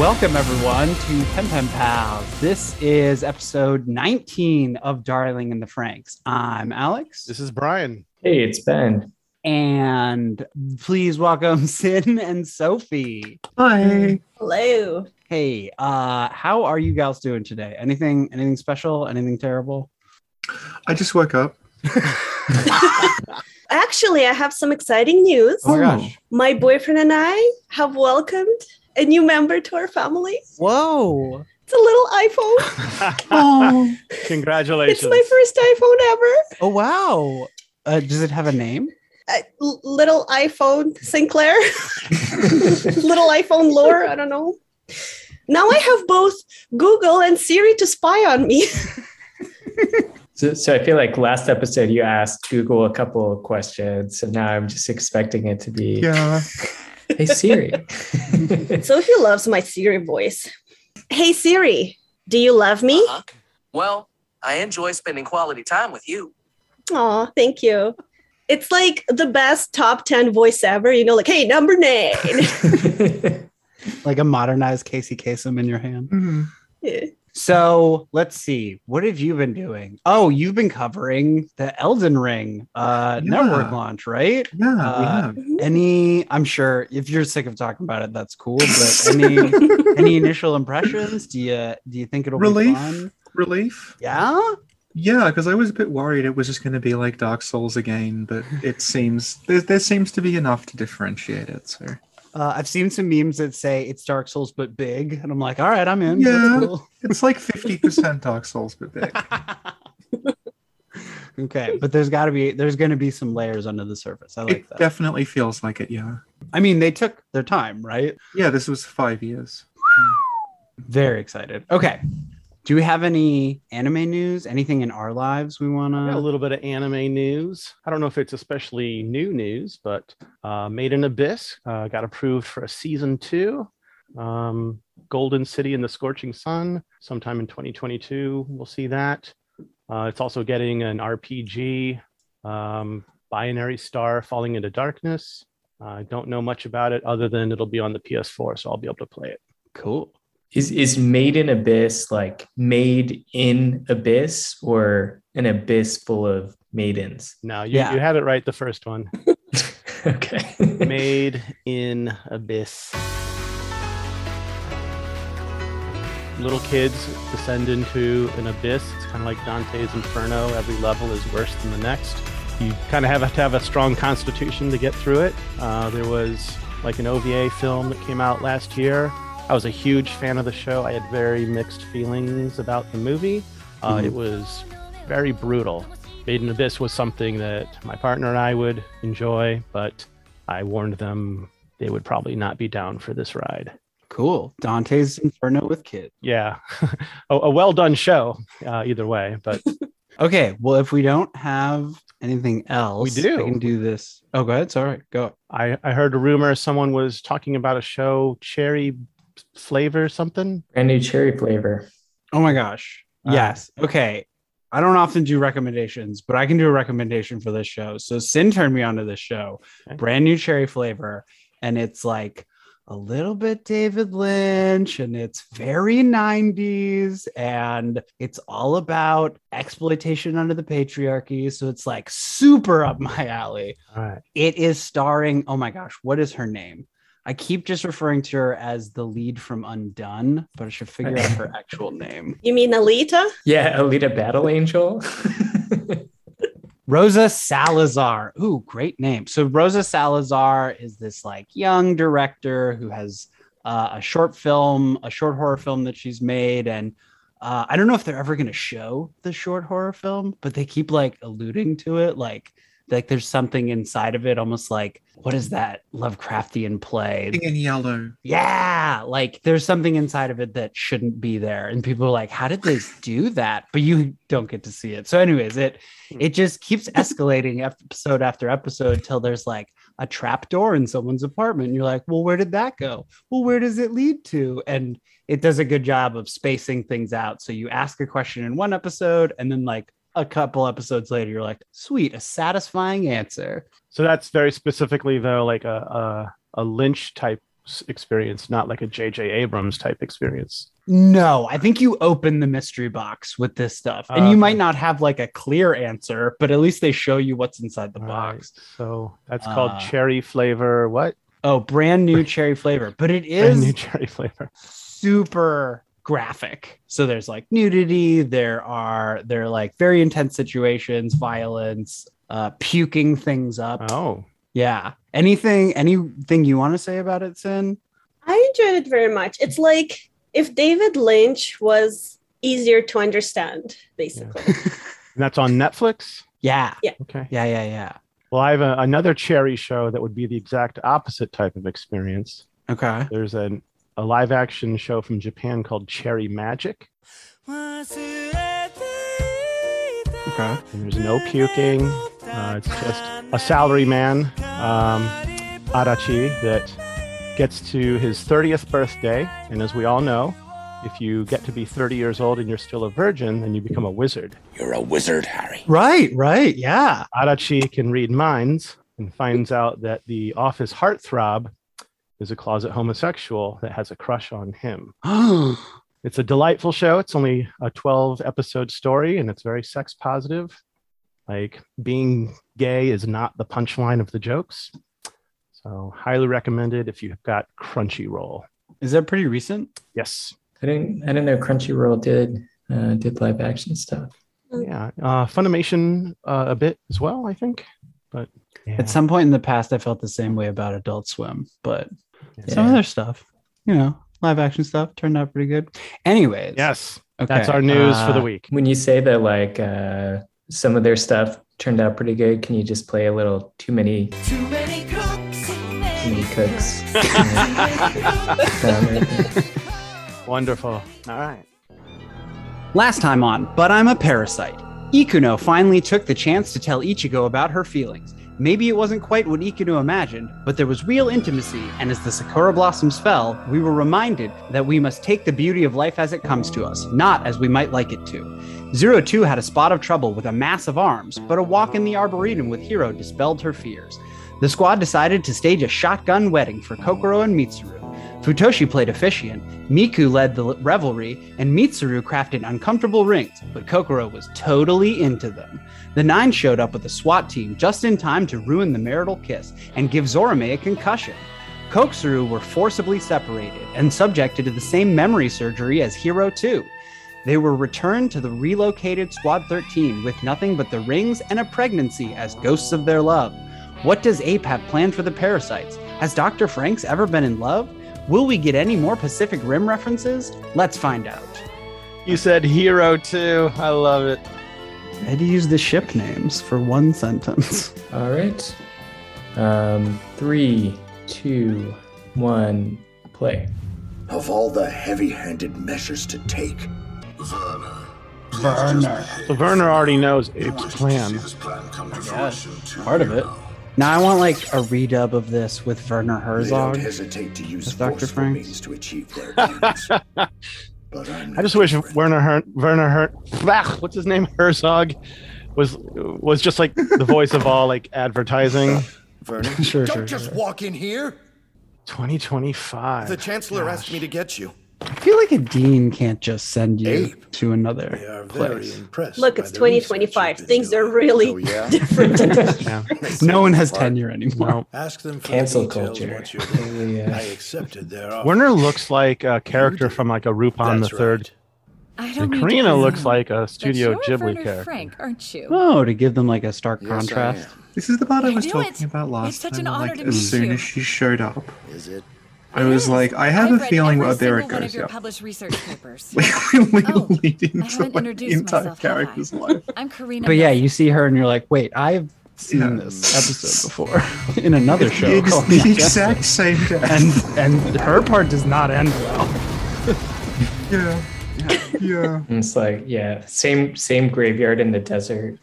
Welcome, everyone, to Pen Pen Pals. This is episode 19 of Darling in the Franxx. I'm Alex. This is Brian. Hey, it's Ben. And please welcome Sin and Sophie. Hi. Hello. Hey, uh, how are you gals doing today? Anything anything special? Anything terrible? I just woke up. Actually, I have some exciting news. Oh my gosh. My boyfriend and I have welcomed a new member to our family. Whoa. It's a little iPhone. Oh, Congratulations. It's my first iPhone ever. Oh wow. Uh, does it have a name? Uh, little iPhone Sinclair. little iPhone lore. I don't know. Now I have both Google and Siri to spy on me. So, so I feel like last episode you asked Google a couple of questions, and now I'm just expecting it to be, yeah. "Hey Siri." Sophie loves my Siri voice. Hey Siri, do you love me? Uh-huh. Well, I enjoy spending quality time with you. Aw, thank you. It's like the best top 10 voice ever. You know, like, hey, number nine. Like a modernized Casey Kasem in your hand? Mhm. Yeah. So let's see. What have you been doing? Oh, you've been covering the Elden Ring uh, Yeah. network launch, right? Yeah, Uh, have. Any, I'm sure if you're sick of talking about it, that's cool. But any any initial impressions? Do you do you think it'll Relief? be fun? Relief. Yeah. Yeah, because I was a bit worried it was just going to be like Dark Souls again, but it seems there, there seems to be enough to differentiate it. So Uh, I've seen some memes that say it's Dark Souls but big, and I'm like, all right, I'm in. Yeah. Cool. it's like fifty percent Dark Souls, but big. okay, but there's got to be there's going to be some layers under the surface. I like it that. definitely feels like it. Yeah. I mean, they took their time, right? Yeah, this was five years. Very excited. Okay. Do we have any anime news? Anything in our lives we want to? a little bit of anime news. I don't know if it's especially new news, but uh, Made in Abyss uh, got approved for a season two. Um, Golden City in the Scorching Sun, sometime in 2022. We'll see that. Uh, it's also getting an RPG, um, Binary Star Falling into Darkness. I don't know much about it other than it'll be on the PS4, so I'll be able to play it. Cool. Is is Made in Abyss like made in abyss or an abyss full of maidens? no you, Yeah. you had it right the first one. okay. Made in Abyss. Little kids descend into an abyss. It's kind of like Dante's Inferno. Every level is worse than the next. You kind of have to have a strong constitution to get through it. Uh, there was like an OVA film that came out last year. I was a huge fan of the show. I had very mixed feelings about the movie. Uh, Mhm. It was very brutal. Made in Abyss was something that my partner and I would enjoy, but I warned them they would probably not be down for this ride. Cool. Dante's Inferno with kids. Yeah, a, a well done show, uh, either way. But Okay. Well, if we don't have anything else, we do. I can do this. Oh, go ahead. Sorry. Go. I, I heard a rumor someone was talking about a show, Cherry Flavor something. Brand new cherry flavor. Oh my gosh. Ah. Yes. Okay. I don't often do recommendations, but I can do a recommendation for this show. So Sin turned me onto this show, Okay. brand new cherry flavor, and it's like a little bit David Lynch and it's very 90s and it's all about exploitation under the patriarchy. So it's like super up my alley. All right. It is starring, oh my gosh, what is her name? I keep just referring to her as the lead from Undone, but I should figure out her actual name. You mean Alita? Yeah, Alita Battle Angel. Rosa Salazar. Ooh, great name. So Rosa Salazar is this like young director who has uh, a short film, a short horror film that she's made, and uh, I don't know if they're ever going to show the short horror film, but they keep like alluding to it, like like there's something inside of it, almost like what is that Lovecraftian play? And yellow. Yeah, like there's something inside of it that shouldn't be there, and people are like, "How did they do that?" But you don't get to see it. So, anyways, it hmm. it just keeps escalating episode after episode till there's like a trap door in someone's apartment. And you're like, "Well, where did that go? Well, where does it lead to?" And it does a good job of spacing things out. So you ask a question in one episode, and then like a couple episodes later, you're like, "Sweet, a satisfying answer." So that's very specifically though, like a a, a Lynch type experience, not like a J.J. Abrams type experience. No, I think you open the mystery box with this stuff, and you might not have like a clear answer, but at least they show you what's inside the Right. box. So that's called Uh, cherry flavor. What? Oh, brand new cherry flavor, but it is Brand new cherry flavor. super graphic. So there's like nudity, there are there are like very intense situations, violence, uh puking things up. Oh, Yeah. Anything anything you want to say about it, Sin? I enjoyed it very much. It's like if David Lynch was easier to understand, basically. and that's on Netflix. Yeah. Okay. Yeah, yeah, yeah. Well, I have a, another cherry show that would be the exact opposite type of experience. Okay. There's an, a live action show from Japan called Cherry Magic. Okay. And there's no puking. Uh, it's just a salary man, um, Adachi, that gets to his 30th birthday. And as we all know, if you get to be 30 years old and you're still a virgin, then you become a wizard. You're a wizard, Harry. Right, right. Yeah. Adachi can read minds and finds out that the office heartthrob is a closet homosexual that has a crush on him. It's a delightful show. It's only a 12 episode story and it's very sex positive. Like being gay is not the punchline of the jokes. So, highly recommended if you've got Crunchyroll. Is that pretty recent? Yes. I didn't I didn't know Crunchyroll did uh, did live action stuff. Yeah. Uh, Funimation uh, a bit as well, I think. But yeah. At some point in the past, I felt the same way about Adult Swim, but Yeah. some other stuff, you know, live action stuff turned out pretty good. Anyways. yes, Okay. that's our news for the uh, week. When you say that like uh, some of their stuff turned out pretty good, can you just play a little too many Too many cooks. too many cooks? Sound right there. Wonderful. All right. Last time on But I'm a Parasite, Ikuno finally took the chance to tell Ichigo about her feelings. Maybe it wasn't quite what Ikuno imagined, but there was real intimacy, and as the Sakura blossoms fell, we were reminded that we must take the beauty of life as it comes to us, not as we might like it to. Zero Two had a spot of trouble with a mass of arms, but a walk in the Arboretum with Hiro dispelled her fears. The squad decided to stage a shotgun wedding for Kokoro and Mitsuru. Futoshi played officiant, Miku led the revelry, and Mitsuru crafted uncomfortable rings, but Kokoro was totally into them. The Nine showed up with a SWAT team just in time to ruin the marital kiss and give Zorome a concussion. Koksuru were forcibly separated and subjected to the same memory surgery as Hero 2. They were returned to the relocated Squad 13 with nothing but the rings and a pregnancy as ghosts of their love. What does Ape have planned for the parasites? Has Dr. Franxx ever been in love? Will we get any more Pacific Rim references? Let's find out. You said hero too. I love it. I had to use the ship names for one sentence. All right. Um, three, two, one, play. Of all the heavy handed measures to take, Werner. So Werner already knows Ape's plan. Part of it. Now I want like a redub of this with Werner they Herzog. don't hesitate to use As Dr. forceful Franks. means to achieve their ends. but I'm I just wish Werner Her- Werner Her- Blah, what's his name Herzog was was just like the voice of all like advertising. Vernon, Sure, don't sure, just sure. walk in here. 2025. The chancellor Gosh. asked me to get you. I feel like a dean can't just send you Ape. to They another are very place. impressed. Look, it's 2025. Things are really Oh, yeah? different. Yeah. No one has tenure anymore. Ask them for Cancel the culture. once you're there. Really, uh, I accepted their offer. Werner looks like a character from like a Lupin the Third. right. I don't And need to Karina looks like a but Studio you're Ghibli Werner character. Frank, aren't you? Oh, to give them like a stark Yes, I contrast. am. This is the part I I was talking it. about It's last such time. an honor like to as meet soon you. as she showed up, Is it? I was like, I have I've a feeling. every Oh, there it single one goes. of your Yeah. published research papers. We we Oh, lead I into haven't like, the entire myself, I? character's life. I'm Karina. But yeah, you see her and you're like, wait, I've seen Yeah. this episode before in another show. The, ex- called the Majestic. exact same day. and and her part does not end well. yeah, yeah. And it's like, yeah, same same graveyard in the desert.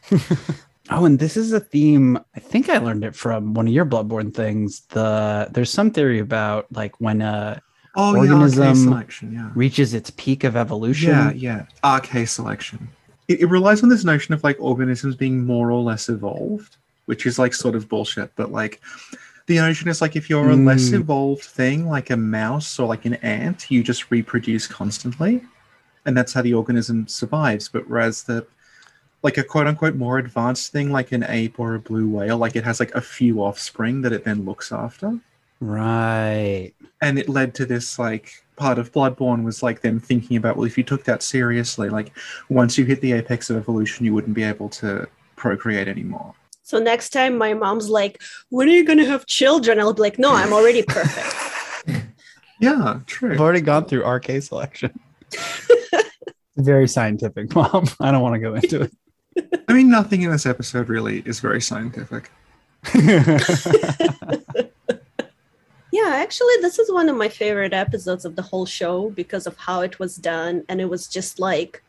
Oh, and this is a theme. I think I learned it from one of your Bloodborne things. The there's some theory about like when a Oh Organism- r/K selection. Yeah. reaches its peak of evolution. Yeah, yeah. r/K selection. It, it relies on this notion of like organisms being more or less evolved, which is like sort of bullshit. But like The notion is like if you're a less Mm. evolved thing, like a mouse or like an ant, you just reproduce constantly, and that's how the organism survives. But whereas the like a quote unquote more advanced thing, like an ape or a blue whale, like it has like a few offspring that it then looks after, Right. and it led to this like part of Bloodborne was like them thinking about well, if you took that seriously, like once you hit the apex of evolution, you wouldn't be able to procreate anymore. So next time my mom's like, "When are you gonna have children?" I'll be like, "No, I'm already perfect." Yeah, true. I've already gone through RK selection. Very scientific, mom. I don't want to go into it. I mean, nothing in this episode really is very scientific. Yeah, actually, this is one of my favorite episodes of the whole show because of how it was done. And it was just like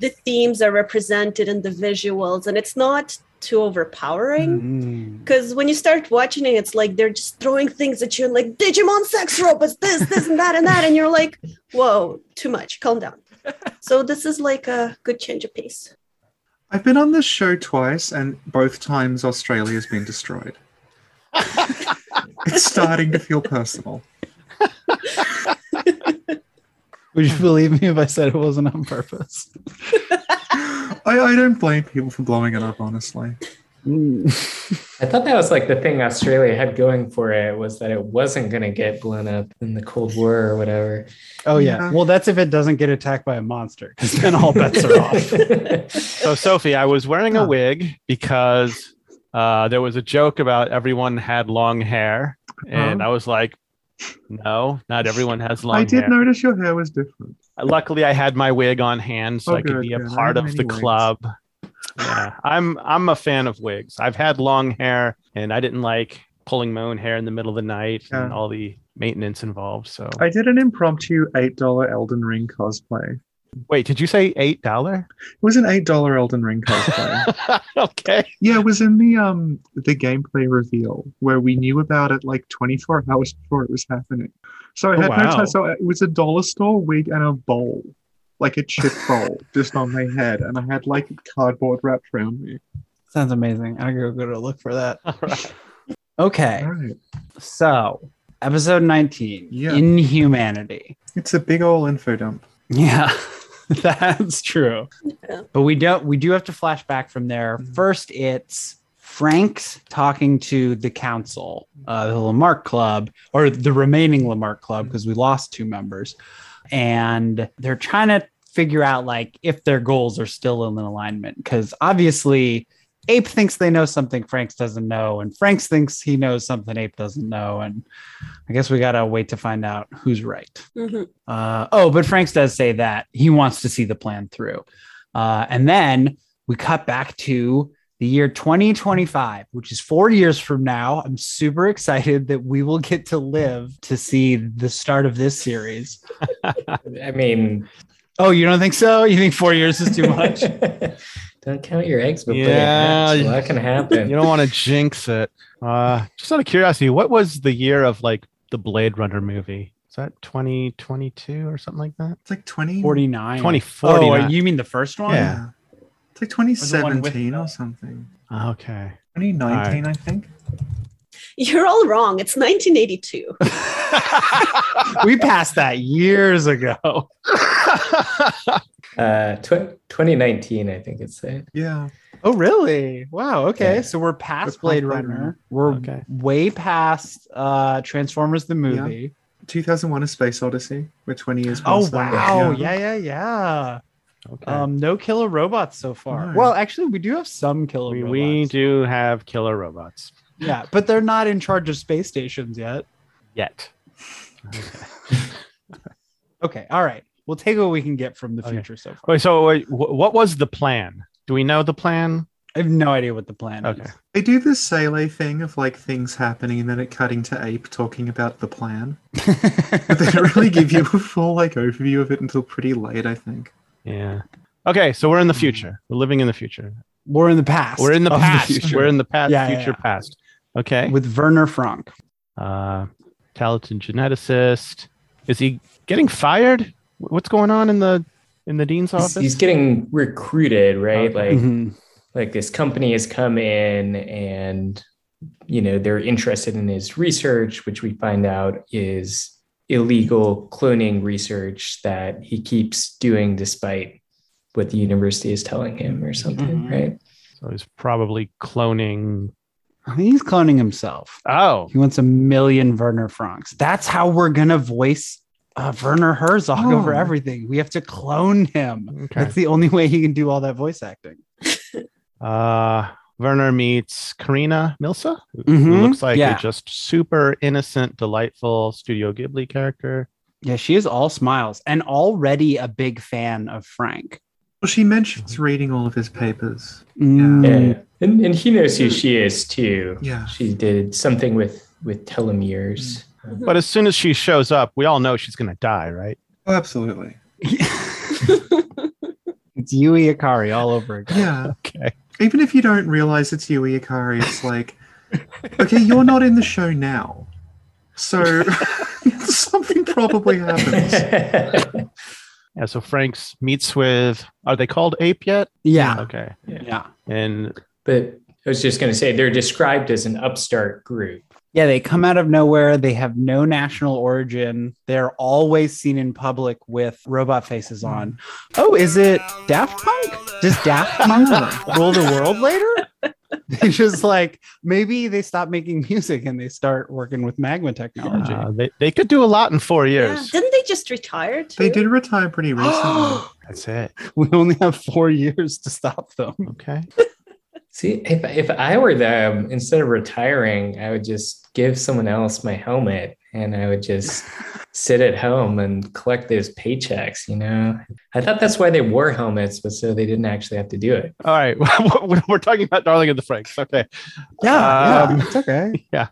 the themes are represented in the visuals, and it's not too overpowering. Mm. Because when you start watching it, it's like they're just throwing things at you and like Digimon sex robots, this, this, and that, and that. And you're like, whoa, too much. Calm down. so this is like a good change of pace. I've been on this show twice, and both times Australia's been destroyed. it's starting to feel personal. Would you believe me if I said it wasn't on purpose? I, I don't blame people for blowing it up, honestly. I thought that was like the thing Australia had going for it was that it wasn't going to get blown up in the Cold War or whatever. Oh yeah. Yeah. Well, that's if it doesn't get attacked by a monster, because then all bets are off. So, Sophie, I was wearing a wig because uh, there was a joke about everyone had long hair, and Huh? I was like, "No, not everyone has long hair. I did hair." notice your hair was different. Luckily, I had my wig on hand, so Oh, I could good, be a good. Part of the many wigs. club. Yeah, I'm I'm a fan of wigs. I've had long hair, and I didn't like pulling my own hair in the middle of the night and all the maintenance involved. So, I did an impromptu $8 Elden Ring cosplay. wait, did you say eight dollar? It was an $8 Elden Ring cosplay. okay. yeah, it was in the um the gameplay reveal where we knew about it like 24 hours before it was happening. So I Oh, had no time. So it was a dollar store wig and a bowl, like a chip bowl, just on my head, and I had like cardboard wrapped around me. Sounds amazing. I gotta go to look for that. All right. Okay. All right, So episode 19. Yeah. Inhumanity. it's a big old info dump. Yeah, that's true. Yeah. But we don't we do have to flash back from there. First, it's Frank's talking to the council, uh, the Lamarck Club, or the remaining Lamarck Club, because we lost two members. And they're trying to figure out like if their goals are still in alignment. Because obviously Ape thinks they know something Franks doesn't know, and Franks thinks he knows something Ape doesn't know. And I guess we gotta wait to find out who's right. Mhm. Uh, oh, but Franks does say that he wants to see the plan through. Uh, and then we cut back to the year 2025, which is four years from now. I'm super excited that we will get to live to see the start of this series. I mean, Oh, you don't think so? You think four years is too much? don't count your eggs, but Yeah, yeah, a lot can happen. You don't want to jinx it. Uh, just out of curiosity, what was the year of like the Blade Runner movie? Is that 2022 or something like that? It's like 20, 49. 2049. Oh, you mean the first one? Yeah. It's like Or the one with 2017 the- or something. Okay. 2019, I think. You're all wrong. It's 1982. we passed that years ago. Uh, tw- 2019, I think it's it. Yeah. Oh, really? Wow. Okay. Yeah. So we're past past Blade Blade Runner. Runner. We're Okay. way past uh, Transformers the movie. 2001 A Space Odyssey. We're 20 years Oh past that. wow! Yeah, yeah, yeah. Okay. Um, no killer robots so far. No. Well, actually, we do have some killer we, robots. we do have killer robots Yeah, but they're not in charge of space stations yet. yet. Okay. All right. We'll take what we can get from the Okay. future so far. Wait, so wait, what was the plan? Do we know the plan? I have no idea what the plan Okay. is. They do this SEELE thing of like things happening and then it cutting to Ape talking about the plan. But they don't really give you a full like overview of it until pretty late, I think. Yeah. Okay, so we're in the future. We're living in the future. We're in the past. We're in the past. future. we're in the past, Yeah, yeah, future yeah. past. Okay. with Werner Frank. Uh, talented geneticist. Is he getting fired? What's going on in the in the dean's office? he's getting recruited, right? Okay. Like, Mhm. like this company has come in and you know, they're interested in his research, which we find out is illegal cloning research that he keeps doing despite what the university is telling him or something, Mhm. right? So he's probably cloning. He's cloning himself. Oh, He wants a million Werner Franks. That's how we're gonna voice uh, Werner Herzog over Oh. everything. We have to clone him. okay. That's the only way he can do all that voice acting. Uh, Werner meets Karina Milsa, who, who Mhm. looks like Yeah. a just super innocent, delightful Studio Ghibli character. Yeah, she is all smiles and already a big fan of Frank. Well, she mentions reading all of his papers. Mm, Yeah. And, and he knows who she is too. Yeah. She did something with with telomeres. But as soon as she shows up, we all know she's going to die, right? Oh, absolutely. it's Yui Ikari all over again. Yeah. Okay. Even if you don't realize it's Yui Ikari, it's like, okay, you're not in the show now. So something probably happens. Yeah. So Franks meets with. Are they called Ape yet? Yeah. Okay. Yeah. And but I was just going to say they're described as an upstart group. Yeah, they come out of nowhere. They have no national origin. They're always seen in public with robot faces on. Oh, is it Daft Punk? Does Daft Punk rule the world later? They just like maybe they stop making music and they start working with magma technology. uh, they, they could do a lot in four Yeah. years. Didn't they just retire too? They did retire pretty recently. That's it. We only have four years to stop them. Okay. See, if if I were them, instead of retiring, I would just give someone else my helmet and I would just sit at home and collect those paychecks, you know? I thought that's why they wore helmets, but so they didn't actually have to do it. All right. We're talking about Darling of the Franxx. Okay. Yeah, Um, yeah, it's okay. yeah.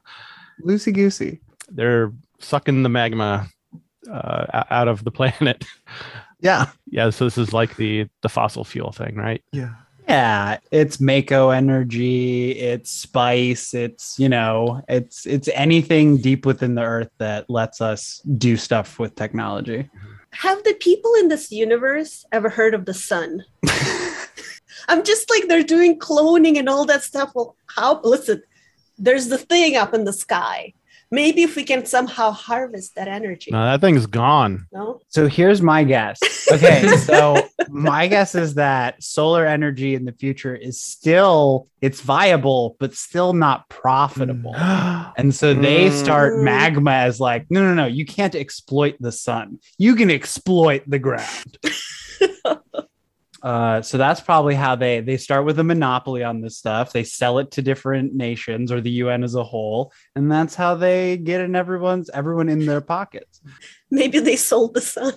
loosey goosey. They're sucking the magma uh, out of the planet. Yeah, Yeah. So this is like the the fossil fuel thing, right? Yeah. Yeah. It's Mako energy. It's spice. It's you know, it's it's anything deep within the earth that lets us do stuff with technology. Have the people in this universe ever heard of the sun? I'm just like they're doing cloning and all that stuff. Well, how listen, there's the thing up in the sky. Maybe if we can somehow harvest that energy. No, that thing's gone. No? So here's my guess. Okay, so my guess is that solar energy in the future is still it's viable, but still not profitable. And so they start Mm. magma as like, no, no, no, you can't exploit the sun. You can exploit the ground. Uh, so that's probably how they they start with a monopoly on this stuff. They sell it to different nations or the UN as a whole, and that's how they get in everyone's everyone in their pockets. Maybe they sold the sun.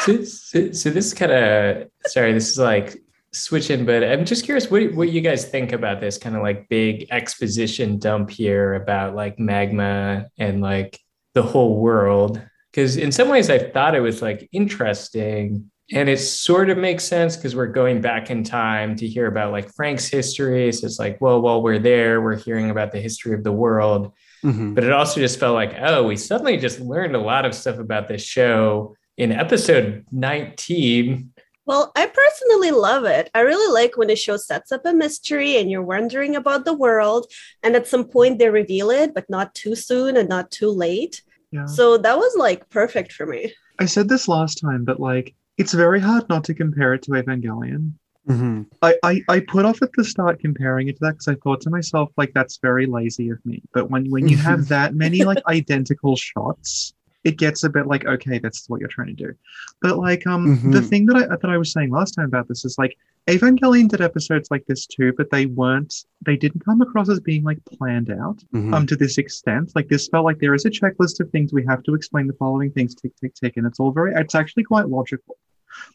So, so, so this kind of sorry, this is like switching, but I'm just curious what what you guys think about this kind of like big exposition dump here about like magma and like the whole world. Because in some ways, I thought it was like interesting, and it sort of makes sense because we're going back in time to hear about like Frank's history. So it's like, well, while we're there, we're hearing about the history of the world Mhm. but it also just felt like oh we suddenly just learned a lot of stuff about this show in episode 19 Well, I personally love it. I really like when a show sets up a mystery and you're wondering about the world, and at some point they reveal it, but not too soon and not too late. Yeah. So that was like perfect for me. I said this last time, but like, it's very hard not to compare it to Evangelion. Mhm. I, I, I put off at the start comparing it to that because I thought to myself, like, that's very lazy of me. But when, when you have that many like identical shots, it gets a bit like, okay, that's what you're trying to do. But like, um, the Mhm. thing that I that I was saying last time about this is like, Evangelion did episodes like this too, but they weren't, they didn't come across as being like planned out Mhm. um to this extent. Like this felt like there is a checklist of things we have to explain the following things, tick, tick, tick, and it's all very, it's actually quite logical.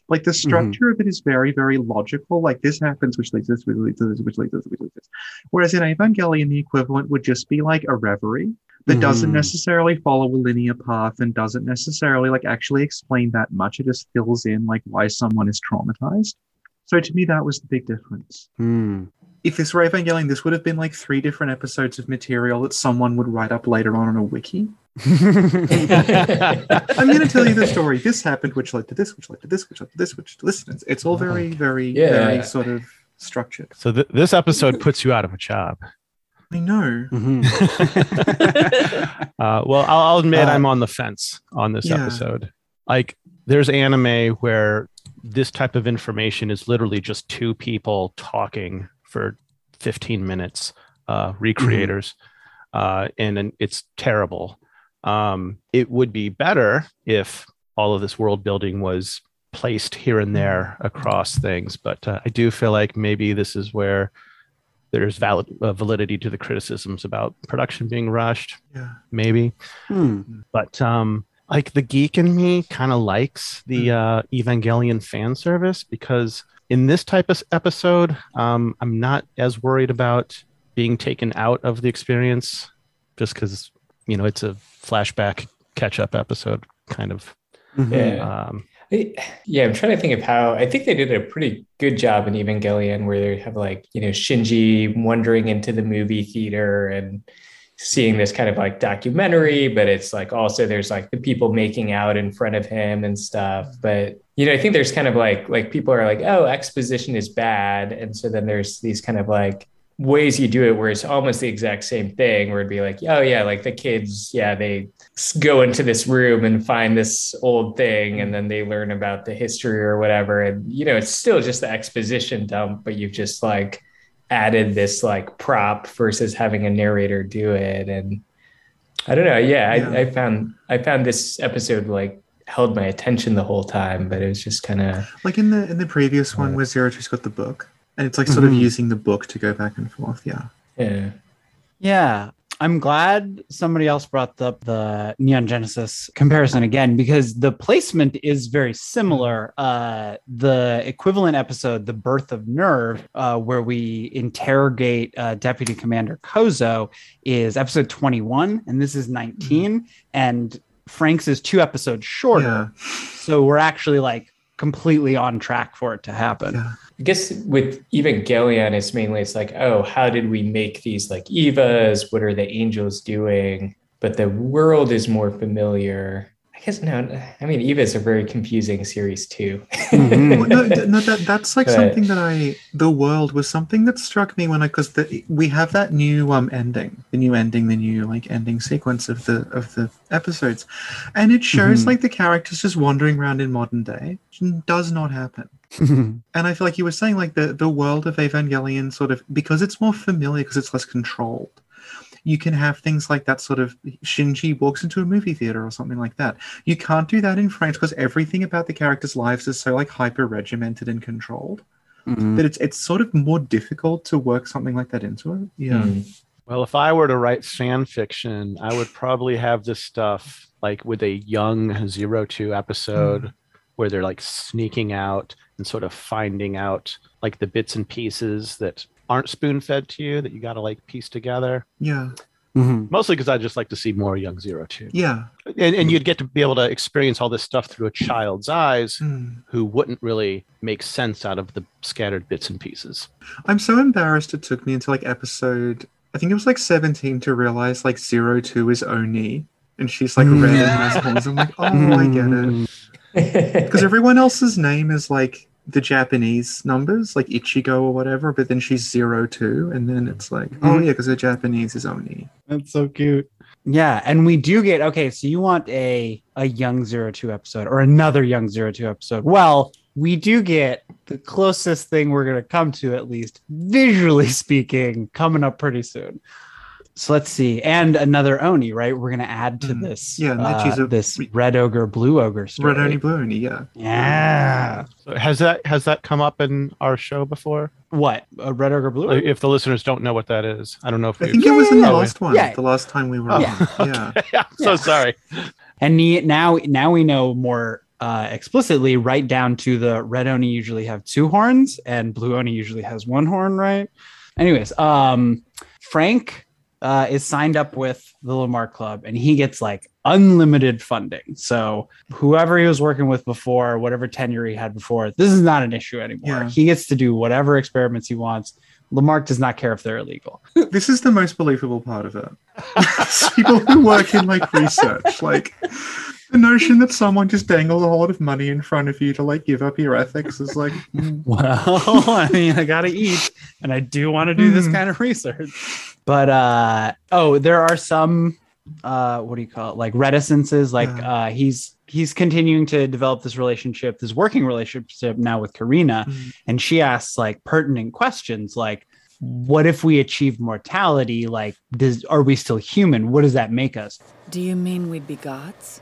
Like the structure of it is very, very logical. Like this happens, which leads to this, which leads to this, which leads to this, which leads to this. Whereas in Evangelion, the equivalent would just be like a reverie that doesn't Mhm. necessarily follow a linear path and doesn't necessarily like actually explain that much. It just fills in like why someone is traumatized. So to me, that was the big difference. Mm. If this were Evangelion, this would have been like three different episodes of material that someone would write up later on on a wiki. I'm going to tell you the story. This happened, which led to this, which led to this, which led to this, which led to this. It's, it's all very, very, Yeah. very sort of structured. So th- this episode puts you out of a job. I know. uh, well, I'll, I'll admit Uh, I'm on the fence on this yeah. episode. Like, there's anime where this type of information is literally just two people talking for 15 minutes, uh, Re:Creators, uh, and, and it's terrible. Um, it would be better if all of this world building was placed here and there across things, but uh, I do feel like maybe this is where there's valid uh, validity to the criticisms about production being rushed Yeah. maybe Hmm. but um like the geek in me kind of likes the uh evangelion fan service because in this type of episode um i'm not as worried about being taken out of the experience just because you know it's a flashback catch up episode kind of Mhm. Yeah. um Yeah, I'm trying to think of how I think they did a pretty good job in Evangelion where they have like, you know, Shinji wandering into the movie theater and seeing this kind of like documentary, but it's like also there's like the people making out in front of him and stuff. But you know, I think there's kind of like like people are like, oh, exposition is bad. And so then there's these kind of like ways you do it where it's almost the exact same thing where it'd be like oh yeah like the kids yeah they go into this room and find this old thing and then they learn about the history or whatever and you know it's still just the exposition dump but you've just like added this like prop versus having a narrator do it and i don't know yeah, Yeah. I, I found i found this episode like held my attention the whole time but it was just kind of Like in the in the previous one Yeah. where Zero got the book, and it's like sort of Mhm. using the book to go back and forth. Yeah. yeah Yeah. I'm glad somebody else brought up the Neon Genesis comparison again because the placement is very similar. Uh, the equivalent episode, The Birth of NERV, uh, where we interrogate uh, Deputy Commander Kozo, is episode 21, and this is 19. And Frank's is two episodes shorter. Yeah. So we're actually like completely on track for it to happen. Yeah. I guess with Evangelion, it's mainly it's like, oh, how did we make these like Evas? What are the angels doing? But the world is more familiar. I guess no. I mean, Eva is a very confusing series too. Mhm. Well, no, no, that that's like But- something that I. The world was something that struck me when I because we have that new um ending, the new ending, the new like ending sequence of the of the episodes, and it shows Mhm. like the characters just wandering around in modern day. Which does not happen. And I feel like you were saying, like the the world of Evangelion, sort of because it's more familiar, because it's less controlled. You can have things like that sort of Shinji walks into a movie theater or something like that. You can't do that in French because everything about the characters' lives is so like hyper regimented and controlled Mhm. that it's it's sort of more difficult to work something like that into it. Yeah. Hmm. Well, if I were to write fan fiction, I would probably have this stuff like with a young Zero Two episode where they're like sneaking out and sort of finding out like the bits and pieces that aren't spoon fed to you that you got to like piece together. Yeah. Mhm. Mostly because I just like to see more young Zero Two. Yeah. And, and you'd get to be able to experience all this stuff through a child's eyes Mm. who wouldn't really make sense out of the scattered bits and pieces. I'm so embarrassed it took me until like episode I think it was like 17 to realize like zero two is Oni. And she's like red and has horns. I'm like, oh I get it. Because everyone else's name is like the Japanese numbers, like Ichigo or whatever, but then she's zero two, and then it's like, oh Mhm. yeah, because the Japanese is Oni. That's so cute. Yeah, and we do get okay. So you want a a young zero two episode or another young zero two episode? Well, we do get the closest thing we're gonna come to, at least visually speaking, coming up pretty soon. So let's see, and another Oni, right? We're gonna add to Mm. this. Yeah, uh, a- this red ogre, blue ogre story. Red Oni, Blue Oni, yeah. Yeah. So has that has that come up in our show before? What? A red ogre, blue? Ogre? If the listeners don't know what that is, I don't know if I think it was in the last one. Yeah. The last time we were Oh, on. yeah. Yeah. yeah, I'm so Yeah. sorry. And ne- now, now we know more uh, explicitly, right down to the red oni usually have two horns, and blue oni usually has one horn, right? Anyways, um, Frank uh, is signed up with the Lamarck Club, and he gets like unlimited funding. So whoever he was working with before, whatever tenure he had before, this is not an issue anymore. Yeah. He gets to do whatever experiments he wants. Lamarck does not care if they're illegal. This is the most believable part of it. People who work in like research, like the notion that someone just dangles a whole lot of money in front of you to like give up your ethics is like mm, Well, I mean, I gotta eat, and I do want to do this Mhm. kind of research. But uh oh there are some uh what do you call it like reticences like Yeah. uh he's he's continuing to develop this relationship this working relationship now with karina Mhm. and she asks like pertinent questions like what if we achieve mortality like does are we still human what does that make us Do you mean we'd be gods?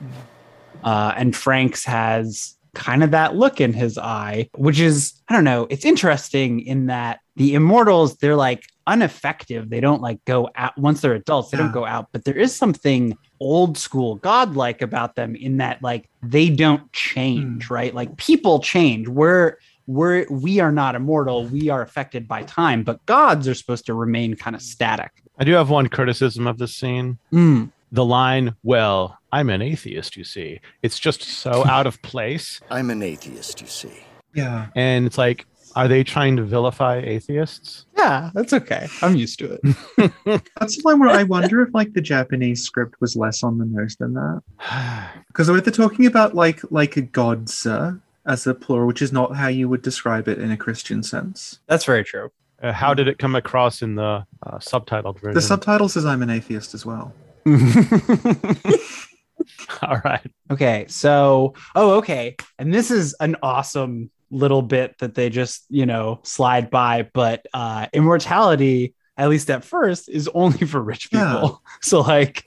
uh, and Frank's has kind of that look in his eye, which is, I don't know, it's interesting in that the immortals, they're like ineffective. They don't like go out once they're adults, they don't go out, but there is something old school godlike about them in that like they don't change, right? Like people change. We're we're we are not immortal. We are affected by time, but gods are supposed to remain kind of static. I do have one criticism of this scene. Mm. The line, well, I'm an atheist, you see. It's just so out of place. I'm an atheist, you see. Yeah. And it's like, are they trying to vilify atheists? Yeah, that's okay. I'm used to it. That's the line where I wonder if like the Japanese script was less on the nose than that. Because they're talking about like like a gods uh, as a plural, which is not how you would describe it in a Christian sense. That's very true. Uh, how did it come across in the uh, subtitled version? The subtitle says I'm an atheist as well. All right. okay, so oh, okay, and this is an awesome little bit that they just you know slide by, but uh, immortality, at least at first, is only for rich people. Yeah. So like,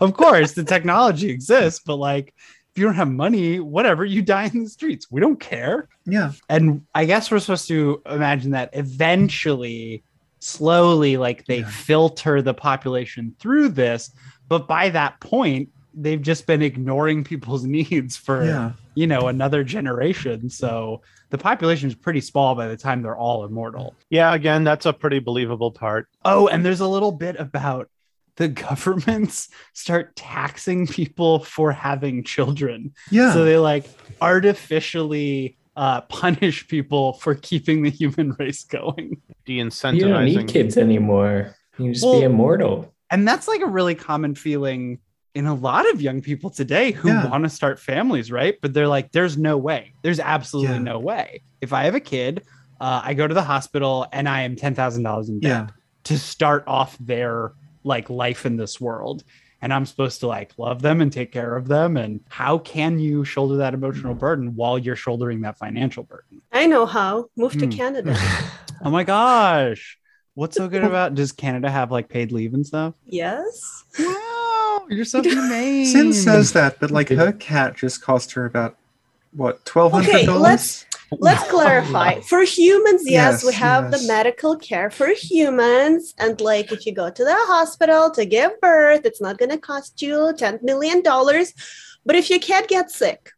of course, the technology exists, but like, if you don't have money, whatever, you die in the streets. We don't care. Yeah. and I guess we're supposed to imagine that eventually, slowly, like they Yeah. filter the population through this, but by that point, they've just been ignoring people's needs for Yeah. you know another generation. So the population is pretty small by the time they're all immortal. Yeah, again, that's a pretty believable part. Oh, and there's a little bit about the governments start taxing people for having children. Yeah. So they like artificially uh, punish people for keeping the human race going. De You don't need kids anymore. You can just Well- be immortal. And that's like a really common feeling in a lot of young people today who Yeah. want to start families, right? But they're like, there's no way. There's absolutely Yeah. no way. If I have a kid, uh, I go to the hospital and I am $10,000 in debt Yeah. to start off their like life in this world. And I'm supposed to like love them and take care of them. And how can you shoulder that emotional burden while you're shouldering that financial burden? I know how. Move to Hmm. Canada. Oh my gosh. What's so good about does Canada have like paid leave and stuff? yes. Wow, you're so humane. Sin says that, but like her cat just cost her about what twelve hundred dollars. Okay, dollars. let's let's clarify. For humans, yes, Yes, we have yes. the medical care for humans, and like if you go to the hospital to give birth, it's not going to cost you ten million dollars. But if your cat gets sick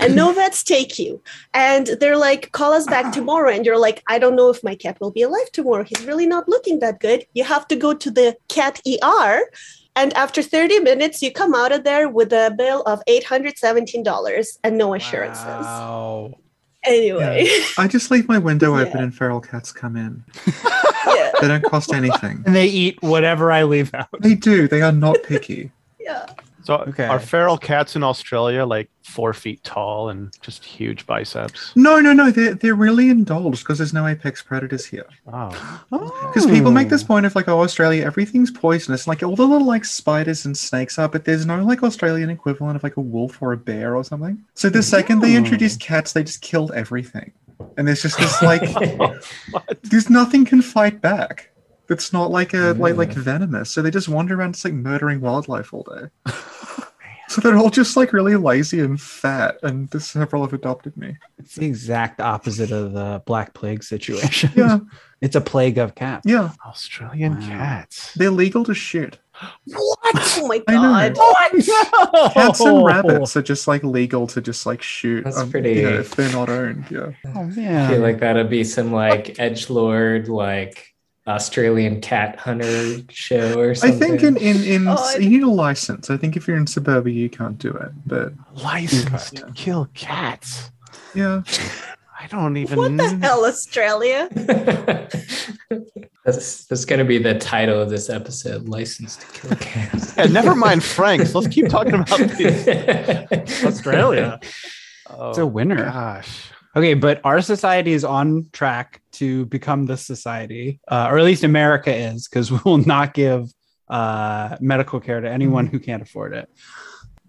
and no vets take you, and they're like, call us back tomorrow, and you're like, I don't know if my cat will be alive tomorrow. He's really not looking that good. You have to go to the cat ER. And after 30 minutes, you come out of there with a bill of $817 and no assurances. Wow. Anyway, I just leave my window open and feral cats come in. yeah, They don't cost anything. And they eat whatever I leave out. They do. They are not picky. yeah. So Okay. are feral cats in Australia like four feet tall and just huge biceps? No, no, no. They're they're really indulged because there's no apex predators here. Oh, Because people make this oh. point of like, oh, Australia, everything's poisonous. Like all the little like spiders and snakes are, but there's no like Australian equivalent of like a wolf or a bear or something. So the second they hmm. introduced cats, they just killed everything. And there's just this like, there's nothing can fight back. It's not like a like like venomous. So they just wander around just like murdering wildlife all day. so they're all just like really lazy and fat, and this several have adopted me. It's the exact opposite of the Black Plague situation. Yeah, It's a plague of cats. yeah. Australian Wow. cats. They're legal to shoot. What? Oh my I know. god. What? Cats and rabbits are just like legal to just like shoot. That's um, pretty- You know, if they're not owned. Yeah. Oh I man. feel like that'd be some like edge lord like Australian cat hunter show or something. I think in in in Oh, you need a license. I think if you're in suburbia, you can't do it. But Licensed Yeah. to kill cats. yeah, I don't even. What the hell, Australia? that's that's gonna be the title of this episode: "License to Kill Cats." Yeah, never mind Franxx. Let's keep talking about these. Australia. Oh, It's a winner. Gosh. Okay, but our society is on track to become this society, uh, or at least America is, because we will not give uh, medical care to anyone who can't afford it.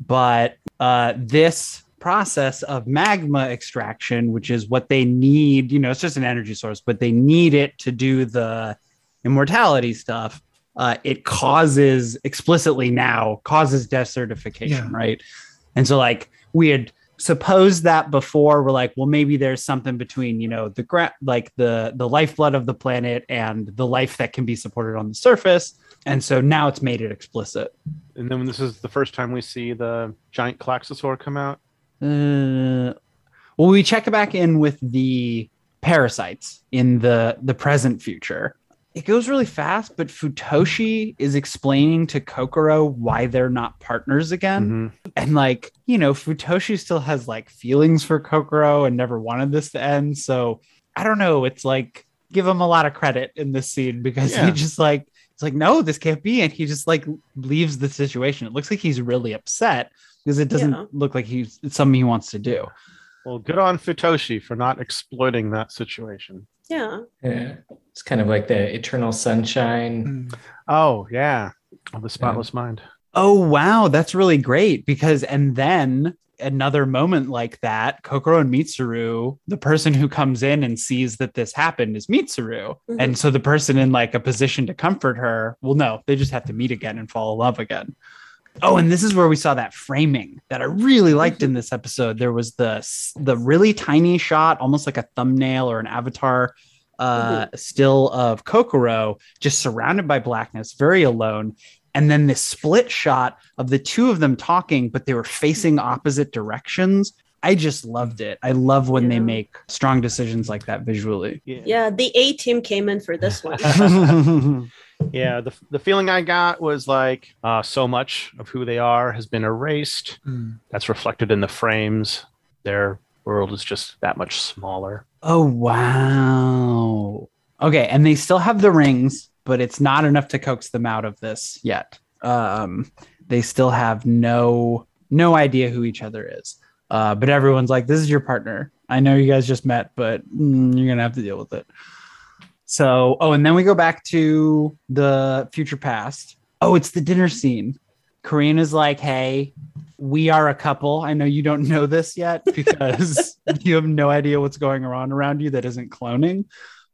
But uh, this process of magma extraction, which is what they need, you know, it's just an energy source, but they need it to do the immortality stuff. Uh, it causes explicitly now causes desertification, Yeah. right? And so, like, we had supposed that before we're like well maybe there's something between you know the gra- like the the lifeblood of the planet and the life that can be supported on the surface. And so now it's made it explicit. And then this is the first time we see the giant Klaxosaur come out. uh, well we check back in with the parasites in the the present future it goes really fast but futoshi is explaining to kokoro why they're not partners again Mhm. and like you know futoshi still has like feelings for kokoro and never wanted this to end so i don't know it's like give him a lot of credit in this scene because Yeah. he just like it's like no this can't be and he just like leaves the situation it looks like he's really upset because it doesn't Yeah. look like he's it's something he wants to do Well, good on Futoshi for not exploiting that situation. Yeah. Yeah. It's kind of like the eternal sunshine. Mm. Oh yeah, oh, the spotless mind. oh wow that's really great because and then another moment like that kokoro and mitsuru the person who comes in and sees that this happened is mitsuru Mhm. and so the person in like a position to comfort her well no they just have to meet again and fall in love again oh and this is where we saw that framing that i really liked in this episode there was the the really tiny shot almost like a thumbnail or an avatar uh still of kokoro just surrounded by blackness very alone and then this split shot of the two of them talking but they were facing opposite directions i just loved it i love when they make strong decisions like that visually Yeah. The A team came in for this one. Yeah, the, the feeling I got was like uh, so much of who they are has been erased. Mm. That's reflected in the frames. Their world is just that much smaller. Oh wow. Okay, and they still have the rings, but it's not enough to coax them out of this yet. Um, they still have no no idea who each other is. Uh, but everyone's like, "This is your partner. I know you guys just met, but mm, you're gonna have to deal with it." So, oh, and then we go back to the future past. Oh, it's the dinner scene. Karina's like, "Hey, we are a couple. I know you don't know this yet because you have no idea what's going on around you that isn't cloning.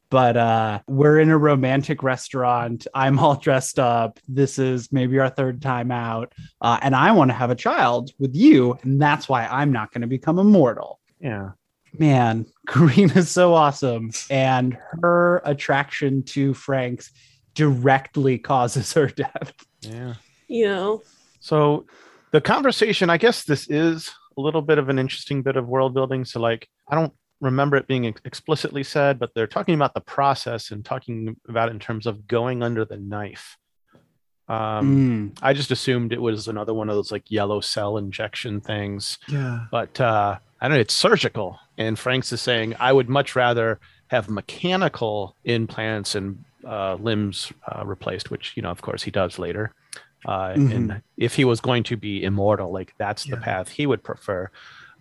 But uh, we're in a romantic restaurant. I'm all dressed up. This is maybe our third time out. Uh, and I want to have a child with you. And that's why I'm not going to become immortal. Yeah. Man, Karina's so awesome. And her attraction to Franxx directly causes her death. Yeah. You know. So the conversation, I guess this is a little bit of an interesting bit of world building. So, like, I don't remember it being ex- explicitly said, but they're talking about the process and talking about it in terms of going under the knife. Um, Mm. I just assumed it was another one of those like yellow cell injection things, Yeah. but uh, I don't know. It's surgical, and Franxx is saying I would much rather have mechanical implants and uh, limbs uh, replaced, which you know, of course, he does later. Uh, And if he was going to be immortal, like that's the path he would prefer.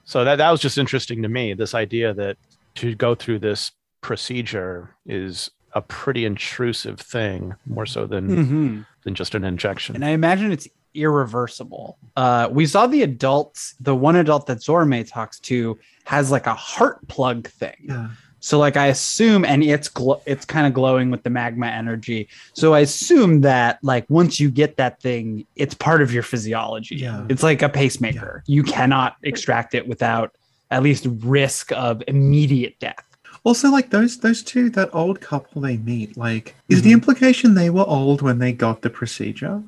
So that that was just interesting to me. This idea that to go through this procedure is a pretty intrusive thing, more so than Mhm. than just an injection. And I imagine it's irreversible. Uh, we saw the adults, the one adult that Zorome talks to has like a heart plug thing. Yeah. So like I assume, and it's gl- it's kind of glowing with the magma energy. So I assume that like once you get that thing, it's part of your physiology. Yeah. It's like a pacemaker. You cannot extract it without at least risk of immediate death. Also, like those those two, that old couple they meet, like, is the Mhm. implication they were old when they got the procedure,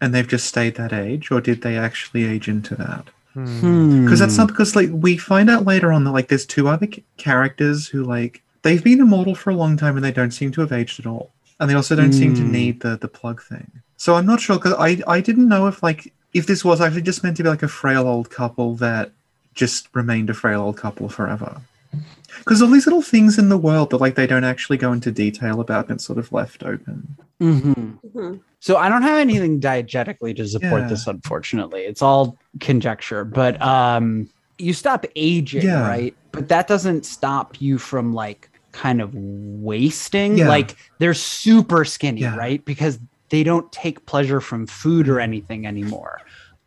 and they've just stayed that age, or did they actually age into that? Hmm. Because that's not because like we find out later on that like there's two other c- characters who like they've been immortal for a long time and they don't seem to have aged at all, and they also don't seem to Hmm. need the the plug thing. So I'm not sure because I I didn't know if like if this was actually just meant to be like a frail old couple that just remained a frail old couple forever. Because all these little things in the world that like they don't actually go into detail about and it's sort of left open. Mhm. Mhm. So I don't have anything diegetically to support Yeah. this, unfortunately. It's all conjecture. But um, you stop aging, Yeah. right? but that doesn't stop you from like kind of wasting. Yeah. Like they're super skinny, Yeah. right? Because they don't take pleasure from food or anything anymore.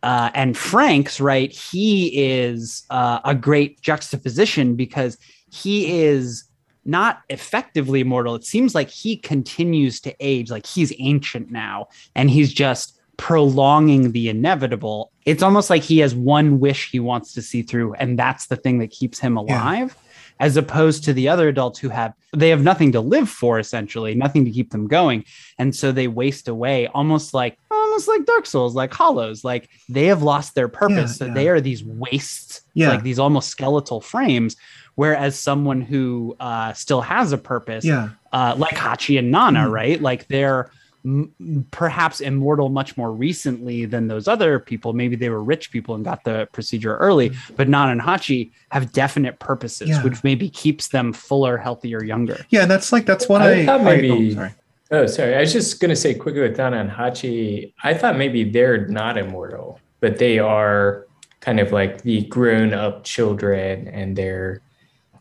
Uh, and Franxx right, he is uh, a great juxtaposition because he is not effectively immortal. It seems like he continues to age, like he's ancient now, and he's just prolonging the inevitable. It's almost like he has one wish he wants to see through, and that's the thing that keeps him alive. As opposed to the other adults who have they have nothing to live for essentially, nothing to keep them going. And so they waste away almost like almost like Dark Souls, like hollows. Like they have lost their purpose. Yeah, so yeah. they are these wastes, Yeah. like these almost skeletal frames. Whereas someone who uh, still has a purpose, Yeah. uh, like Hachi and Nana, Mm. right? Like they're m- perhaps immortal much more recently than those other people. Maybe they were rich people and got the procedure early, but Nana and Hachi have definite purposes, Yeah. which maybe keeps them fuller, healthier, younger. Yeah, that's like that's what I I, thought I- maybe- oh, sorry. Oh, sorry. I was just gonna say quickly with Nana and Hachi. I thought maybe they're not immortal, but they are kind of like the grown-up children, and they're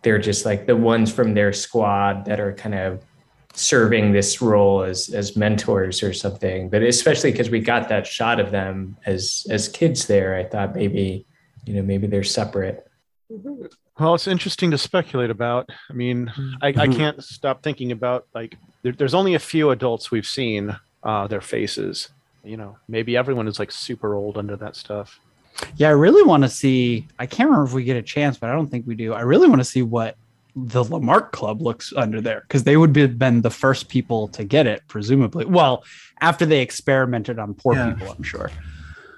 they're just like the ones from their squad that are kind of serving this role as as mentors or something. But especially because we got that shot of them as as kids there, I thought maybe you know maybe they're separate. Mhm. Well, it's interesting to speculate about. I mean, I, I Mhm. can't stop thinking about like there, there's only a few adults we've seen uh, their faces. You know, maybe everyone is like super old under that stuff. Yeah, I really want to see. I can't remember if we get a chance, but I don't think we do. I really want to see what the Lamarck Club looks under there because they would be been the first people to get it, presumably. Well, after they experimented on poor Yeah. people, I'm sure.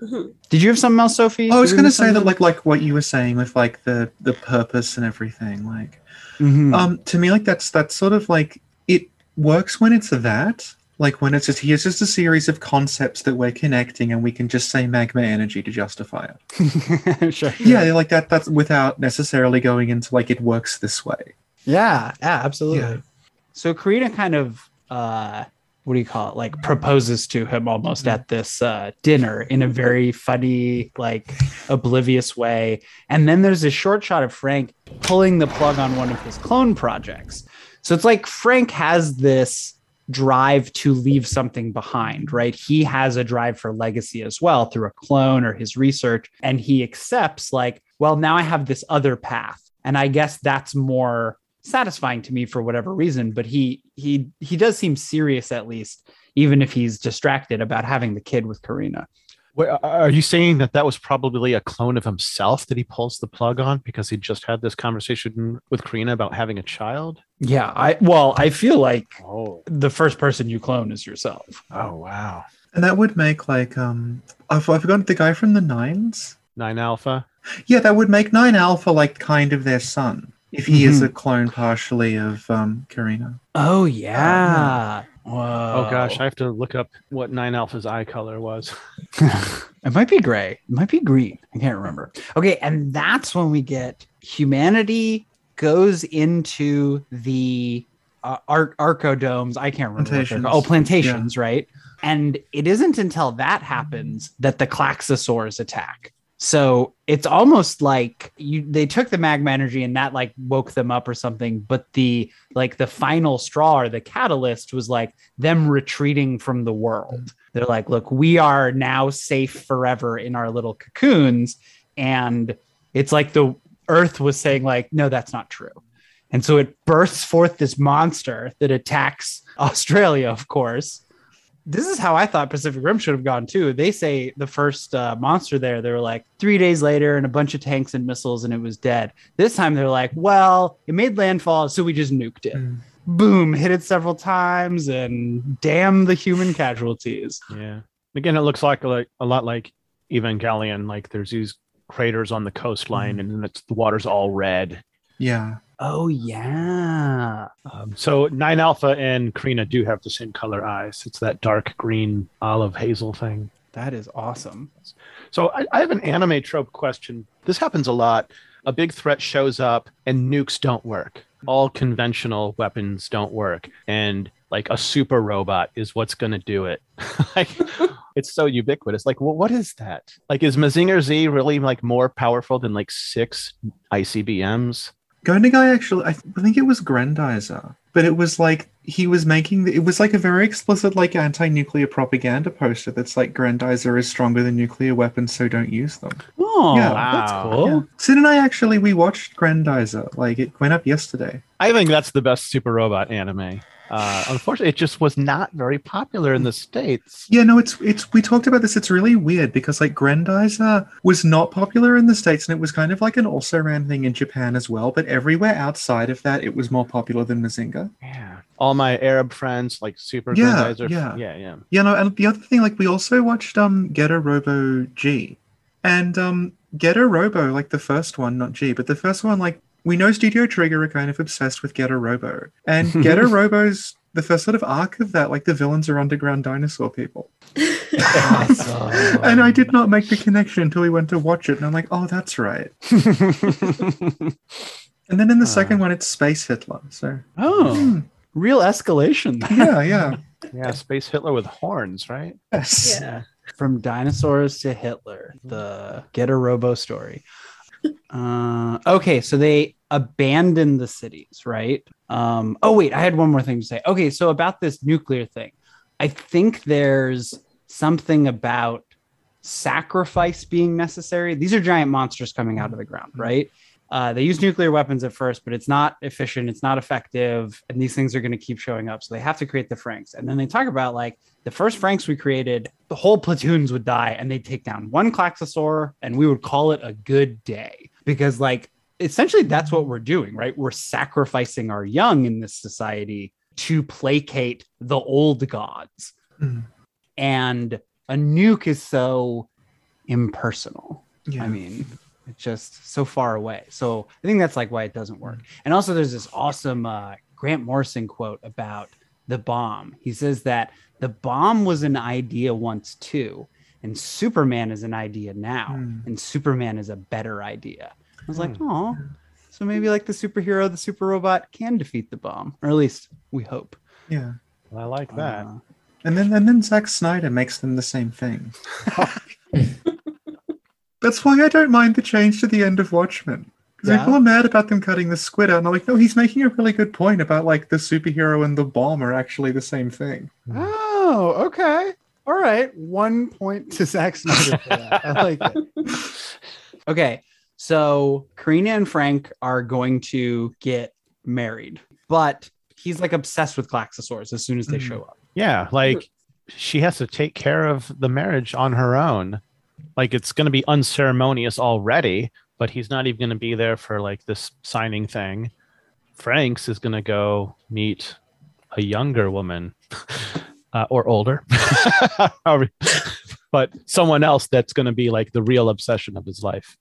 Mhm. Did you have something else, Sophie? I was going to say that, like, like what you were saying with like the the purpose and everything. Like, Mhm. um, to me, like that's that's sort of like it works when it's that. Like when it's just here's just a series of concepts that we're connecting, and we can just say magma energy to justify it. sure. Yeah, like that. That's without necessarily going into like it works this way. Yeah, yeah, absolutely. Yeah. So Karina kind of uh what do you call it? Like proposes to him almost Mm-hmm. at this uh dinner in a very funny, like oblivious way. And then there's a short shot of Frank pulling the plug on one of his clone projects. So it's like Frank has this drive to leave something behind, right? He has a drive for legacy as well through a clone or his research. And he accepts, like, well, now I have this other path. And I guess that's more satisfying to me for whatever reason. But he he he does seem serious at least, even if he's distracted about having the kid with Karina. Wait, are- are you saying that that was probably a clone of himself that he pulls the plug on because he just had this conversation with Karina about having a child? Yeah, I well, I feel like Oh, the first person you clone is yourself. oh wow. And that would make like um I've, I've forgotten the guy from the nines. Nine Alpha. Yeah, that would make Nine Alpha like kind of their son if he is Mhm. a clone partially of um Karina. Oh yeah. Whoa. Oh gosh, I have to look up what Nine Alpha's eye color was. it might be gray. It might be green. I can't remember. Okay, and that's when we get humanity goes into the uh, ar- arcodomes. I can't remember. Plantations. called. Oh, plantations, right? And it isn't until that happens that the Klaxosaurs attack. So it's almost like you they took the magma energy and that like woke them up or something. But the like the final straw or the catalyst was like them retreating from the world. They're like, look, we are now safe forever in our little cocoons. And it's like the earth was saying, like, no, that's not true. And so it bursts forth this monster that attacks Australia, of course. This is how I thought Pacific Rim should have gone too. They say the first uh, monster there, they were like three days later and a bunch of tanks and missiles and it was dead. This time they're like, well, it made landfall, so we just nuked it. Mm. Boom, hit it several times and damn the human casualties. Yeah. Again, it looks like like a lot like Evangelion. Like there's these craters on the coastline, and then it's, the water's all red. Yeah. Oh, yeah. Um, so Nine Alpha and Karina do have the same color eyes. It's that dark green olive hazel thing. That is awesome. So I, I have an anime trope question. This happens a lot. A big threat shows up and nukes don't work. All conventional weapons don't work. And like a super robot is what's going to do it. like it's so ubiquitous. Like, well, what is that? Like, is Mazinger Z really like more powerful than like six ICBMs? Go Nagai actually, I, th- I think it was Grandizer, but it was like he was making the, it was like a very explicit like anti-nuclear propaganda poster that's like Grandizer is stronger than nuclear weapons, so don't use them. Oh, Yeah. that's cool. Yeah. Sid and I actually we watched Grandizer, like it went up yesterday. I think that's the best Super Robot anime. Uh, unfortunately, it just was not very popular in the states. Yeah, no, it's it's we talked about this. It's really weird because like Grandizer was not popular in the states, and it was kind of like an also ran thing in Japan as well. But everywhere outside of that, it was more popular than Mazinger. Yeah, all my Arab friends like Super Yeah, Grandizer. yeah. yeah, yeah. Yeah, no, and the other thing, like we also watched um Getter Robo G, and um Getter Robo, like the first one, not G, but the first one, like we know Studio Trigger are kind of obsessed with Getter Robo, and Getter Robo's the first sort of arc of that, like the villains are underground dinosaur people. Awesome. and I did not make the connection until we went to watch it, and I'm like, oh, that's right. And then in the Uh. second one, it's Space Hitler. So Oh, hmm, real escalation. yeah, yeah, yeah, Space Hitler with horns, right? yes. Yeah. From dinosaurs to Hitler, the Getter Robo story. Uh, okay, so they abandon the cities, right? Um, oh, wait, I had one more thing to say. Okay, so about this nuclear thing, I think there's something about sacrifice being necessary. These are giant monsters coming out of the ground, right? Uh, they use nuclear weapons at first, but it's not efficient, it's not effective, and these things are going to keep showing up. So they have to create the Franxx. And then they talk about like the first Franxx we created, the whole platoons would die and they'd take down one Klaxosaur and we would call it a good day because, like, essentially that's what we're doing, right? We're sacrificing our young in this society to placate the old gods. Mm. And a nuke is so impersonal. Yeah. I mean, it's just so far away. So I think that's like why it doesn't work. And also, there's this awesome uh, Grant Morrison quote about the bomb. He says that the bomb was an idea once too, and Superman is an idea now, Hmm. and Superman is a better idea. I was like, oh, so maybe like the superhero, the super robot can defeat the bomb, or at least we hope. yeah. I like that. Uh, And then and then Zack Snyder makes them the same thing. That's why I don't mind the change to the end of Watchmen. Because Yeah? people are mad about them cutting the squid out, and I'm like, no, he's making a really good point about like the superhero and the bomb are actually the same thing. Oh, okay. All right. One point to Zack Snyder for that. I like it. Okay. So Karina and Frank are going to get married, but he's like obsessed with Klaxosaurs as soon as they Mhm. show up. Yeah, like she has to take care of the marriage on her own. Like it's going to be unceremonious already, but he's not even going to be there for like this signing thing. Franxx is going to go meet a younger woman uh, or older, but someone else that's going to be like the real obsession of his life.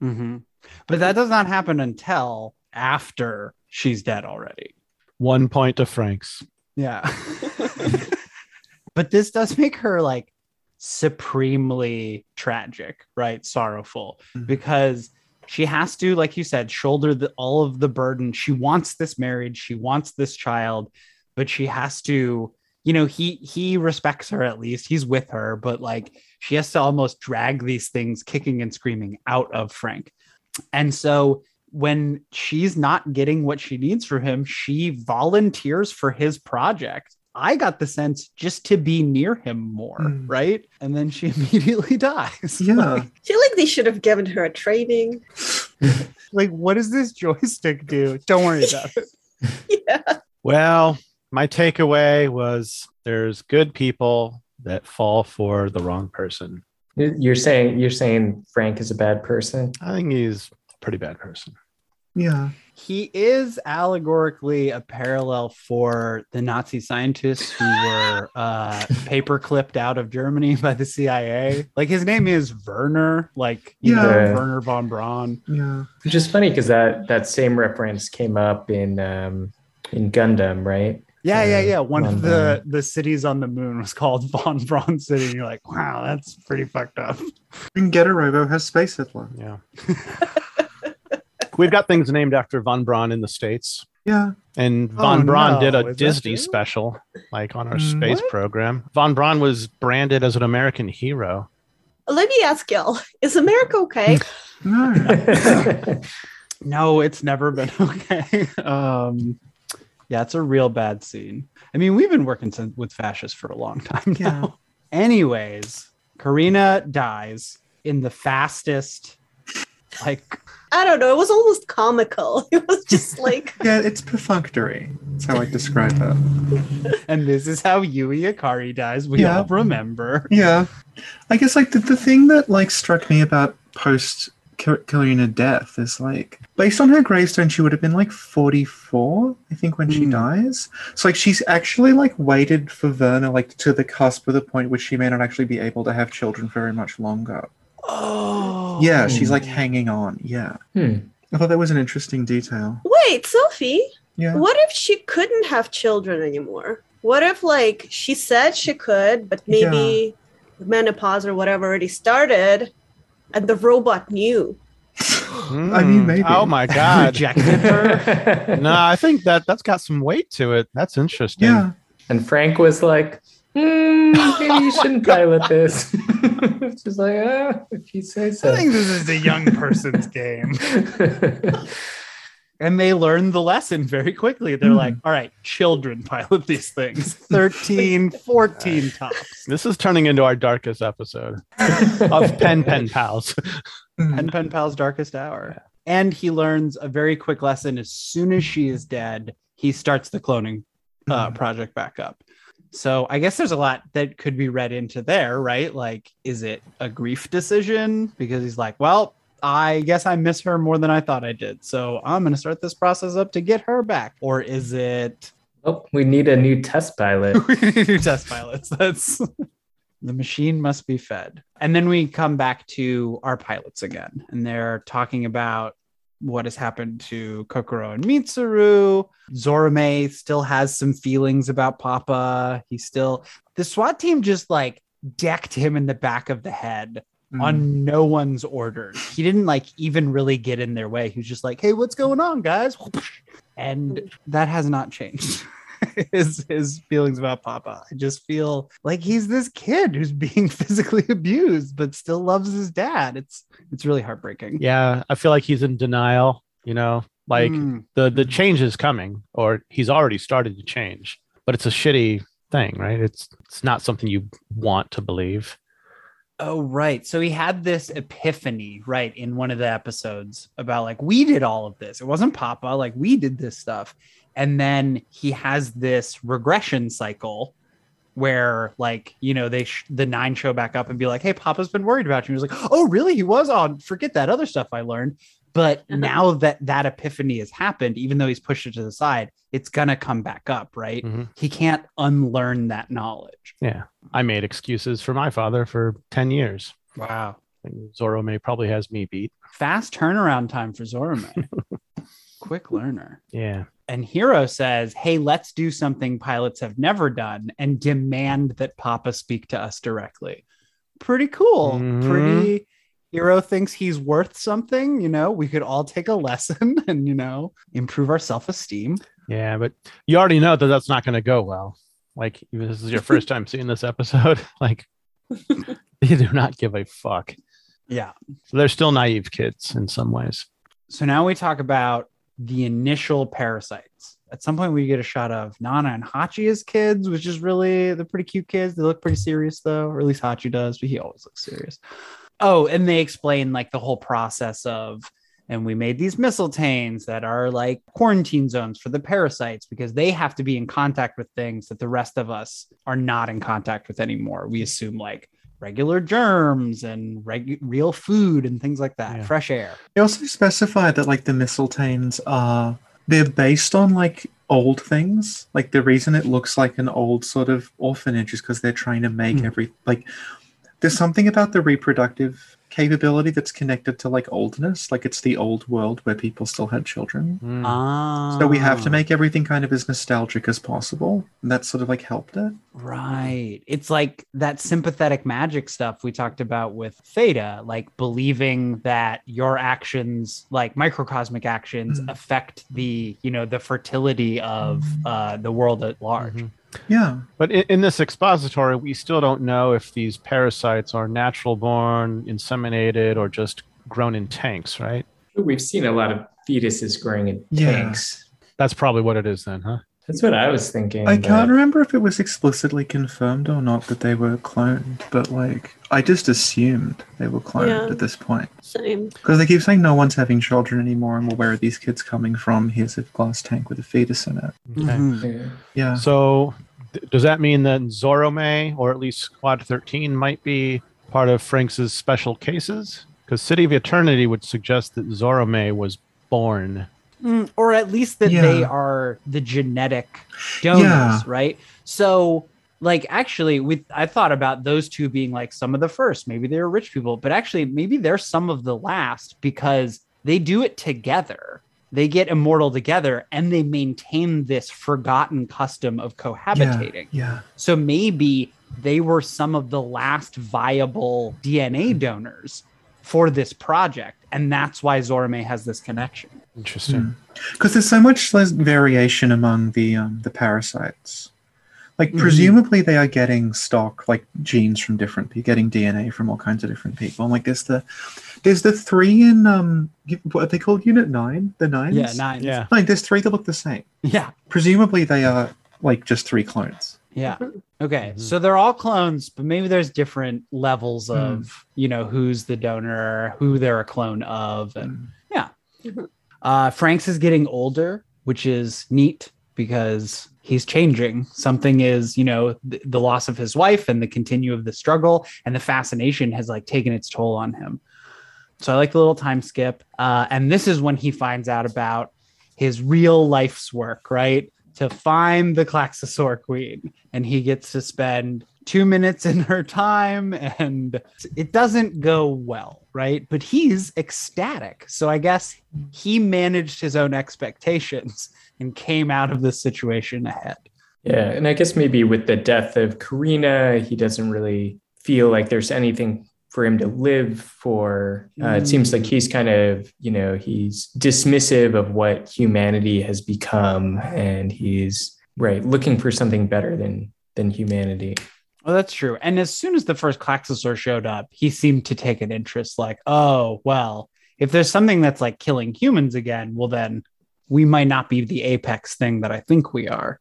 Mhm. But that does not happen until after she's dead already. One point to Franxx. Yeah. but this does make her like supremely tragic, right? Sorrowful Mhm. because she has to, like you said, shoulder the, all of the burden. She wants this marriage, she wants this child, but she has to, you know, he he respects her at least. He's with her, but like she has to almost drag these things kicking and screaming out of Frank. And so when she's not getting what she needs from him, she volunteers for his project. I got the sense just to be near him more, Mm. right? And then she immediately dies. Yeah. Like, I feel like they should have given her a training. like, what does this joystick do? Don't worry about it. yeah. Well, my takeaway was there's good people that fall for the wrong person. You're saying you're saying Frank is a bad person. I think he's a pretty bad person. Yeah. He is allegorically a parallel for the Nazi scientists who were uh, paper clipped out of Germany by the CIA. Like his name is Werner, like you know, Yeah. Wernher von Braun. Yeah. Which is funny because that that same reference came up in um in Gundam, right? Yeah, yeah, Uh, yeah. One Von of the the cities on the moon was called Von Braun City. And you're like, wow, that's pretty fucked up. And Getter Robo has Space Hitler. Yeah. We've got things named after Von Braun in the States. Yeah. And Oh, Von Braun no. did a Is Disney special, like on our Mm, space what? program. Von Braun was branded as an American hero. Let me ask y'all: Is America okay? No. No, it's never been okay. um, yeah, it's a real bad scene. I mean, we've been working sin- with fascists for a long time Yeah. now. Anyways, Karina dies in the fastest, like I don't know. It was almost comical. It was just like, Yeah, it's perfunctory. That's how I describe it. and this is how Yui Ikari dies. We Yeah. all remember. Yeah, I guess like the, the thing that like struck me about post Karina death is like based on her gravestone, she would have been like forty four, I think, when she Hmm. dies. So like she's actually like waited for Werner like to the cusp of the point which she may not actually be able to have children very much longer. Oh, Yeah, she's like hanging on. Yeah, Hmm. I thought that was an interesting detail. wait, Sophie, Yeah, what if she couldn't have children anymore? What if, like, she said she could, but maybe menopause or whatever already started and the robot knew? I mean, Hmm. maybe. Oh my god. rejected her. no, I think that that's got some weight to it. That's interesting. yeah. and Frank was like, "Hmm, maybe you shouldn't pilot this. it's just like, ah, if you say so. I think this is a young person's game. and they learn the lesson very quickly. They're Hmm. like, all right, children pilot these things 13, 14 tops. This is turning into our darkest episode of Pen Pen Pals. Mm. Pen Pen Pal's darkest hour. And he learns a very quick lesson. As soon as she is dead, he starts the cloning uh, Mhm. project back up. So I guess there's a lot that could be read into there, right? Like, is it a grief decision? Because he's like, well, I guess I miss her more than I thought I did. So I'm going to start this process up to get her back. Or is it oh, we need a new test pilot. New test pilots? That's the machine must be fed. And then we come back to our pilots again, and they're talking about what has happened to Kokoro and Mitsuru. Zorome still has some feelings about Papa. He still, the SWAT team just like decked him in the back of the head Mm. on no one's orders. He didn't like even really get in their way. He was just like, "Hey, what's going on, guys?" And that has not changed. his his feelings about Papa. I just feel like he's this kid who's being physically abused but still loves his dad. It's it's really heartbreaking. Yeah, I feel like he's in denial, you know, like Mm. the the change is coming or he's already started to change, but it's a shitty thing, right? It's it's not something you want to believe. Oh, right. So he had this epiphany, right, in one of the episodes about like, we did all of this. It wasn't Papa, like, we did this stuff. And then he has this regression cycle where, like, you know, they, sh- the nine show back up and be like, hey, Papa's been worried about you. He was like, oh, really? He was on, forget that other stuff I learned. But Uh-huh. now that that epiphany has happened, even though he's pushed it to the side, it's going to come back up, right? Mhm. He can't unlearn that knowledge. Yeah. I made excuses for my father for 10 years. Wow. And Zorome probably has me beat. fast turnaround time for Zorome. Quick learner. Yeah. And Hiro says, Hey, let's do something pilots have never done and demand that Papa speak to us directly. Pretty cool. Mhm. Pretty. Hiro thinks he's worth something. You know, we could all take a lesson and, you know, improve our self esteem. Yeah, but you already know that that's not going to go well. Like if this is your first time seeing this episode. Like they do not give a fuck. Yeah. So they're still naive kids in some ways. So now we talk about the initial parasites. At some point, we get a shot of Nana and Hachi as kids, which is really they're pretty cute kids. They look pretty serious though, or at least Hachi does, but he always looks serious. Oh, and they explain like the whole process of, and we made these Mistilteinn that are like quarantine zones for the parasites because they have to be in contact with things that the rest of us are not in contact with anymore. We assume like regular germs and reg- real food and things like that, Yeah. fresh air. They also specify that like the Mistilteinn are they're based on like old things. Like the reason it looks like an old sort of orphanage is because they're trying to make Hmm. every like there's something about the reproductive capability that's connected to like oldness. Like it's the old world where people still had children. Mm. Ah, So we have to make everything kind of as nostalgic as possible. And that sort of like helped it. Right. It's like that sympathetic magic stuff we talked about with Theta, like believing that your actions, like microcosmic actions, Mm. affect the, you know, the fertility of uh, the world at large. Mhm. Yeah. But in, in this expository, we still don't know if these parasites are natural born, inseminated, or just grown in tanks, right? We've seen a lot of fetuses growing in Yeah. tanks. That's probably what it is then, huh? That's what I was thinking. I but- can't remember if it was explicitly confirmed or not that they were cloned, but like I just assumed they were cloned Yeah. at this point Same. because they keep saying no one's having children anymore, and well, where are these kids coming from? Here's a glass tank with a fetus in it. Okay. Mhm. Yeah. Yeah, So, th- does that mean that Zorome, or at least Squad 13, might be part of Franxx' special cases? Because City of Eternity would suggest that Zorome was born. Mm, or at least that Yeah. they are the genetic donors, Yeah. right? So, like, actually, we I thought about those two being like some of the first. Maybe they were rich people, but actually, maybe they're some of the last because they do it together. They get immortal together, and they maintain this forgotten custom of cohabitating. yeah, So maybe they were some of the last viable DNA donors for this project, and that's why Zorome has this connection. Interesting. because there's so much less variation among the um, the parasites. Like Mhm. presumably they are getting stock like genes from different people, getting DNA from all kinds of different people. And like there's the there's the three in um what are they called? Unit nine, the nines. Yeah, nine. Yeah. Like there's three that look the same. Yeah. Presumably they are like just three clones. Yeah. Okay. Mhm. So they're all clones, but maybe there's different levels Hmm. of, you know, who's the donor, who they're a clone of. And yeah. Mhm. Uh, Franxx is getting older, which is neat because he's changing. Something is, you know, th- the loss of his wife and the continue of the struggle and the fascination has like taken its toll on him. So I like the little time skip. Uh, and this is when he finds out about his real life's work, right? To find the Klaxosaur Queen. And he gets to spend two minutes in her time and it doesn't go well, right? But he's ecstatic. So I guess he managed his own expectations and came out of this situation ahead. Yeah, and I guess maybe with the death of Karina, he doesn't really feel like there's anything for him to live for. Uh, it seems like he's kind of, you know, he's dismissive of what humanity has become, and he's right looking for something better than than humanity. Well, that's true. And as soon as the first Klaxosaur showed up, he seemed to take an interest like, oh, well, if there's something that's like killing humans again, well, then we might not be the apex thing that I think we are.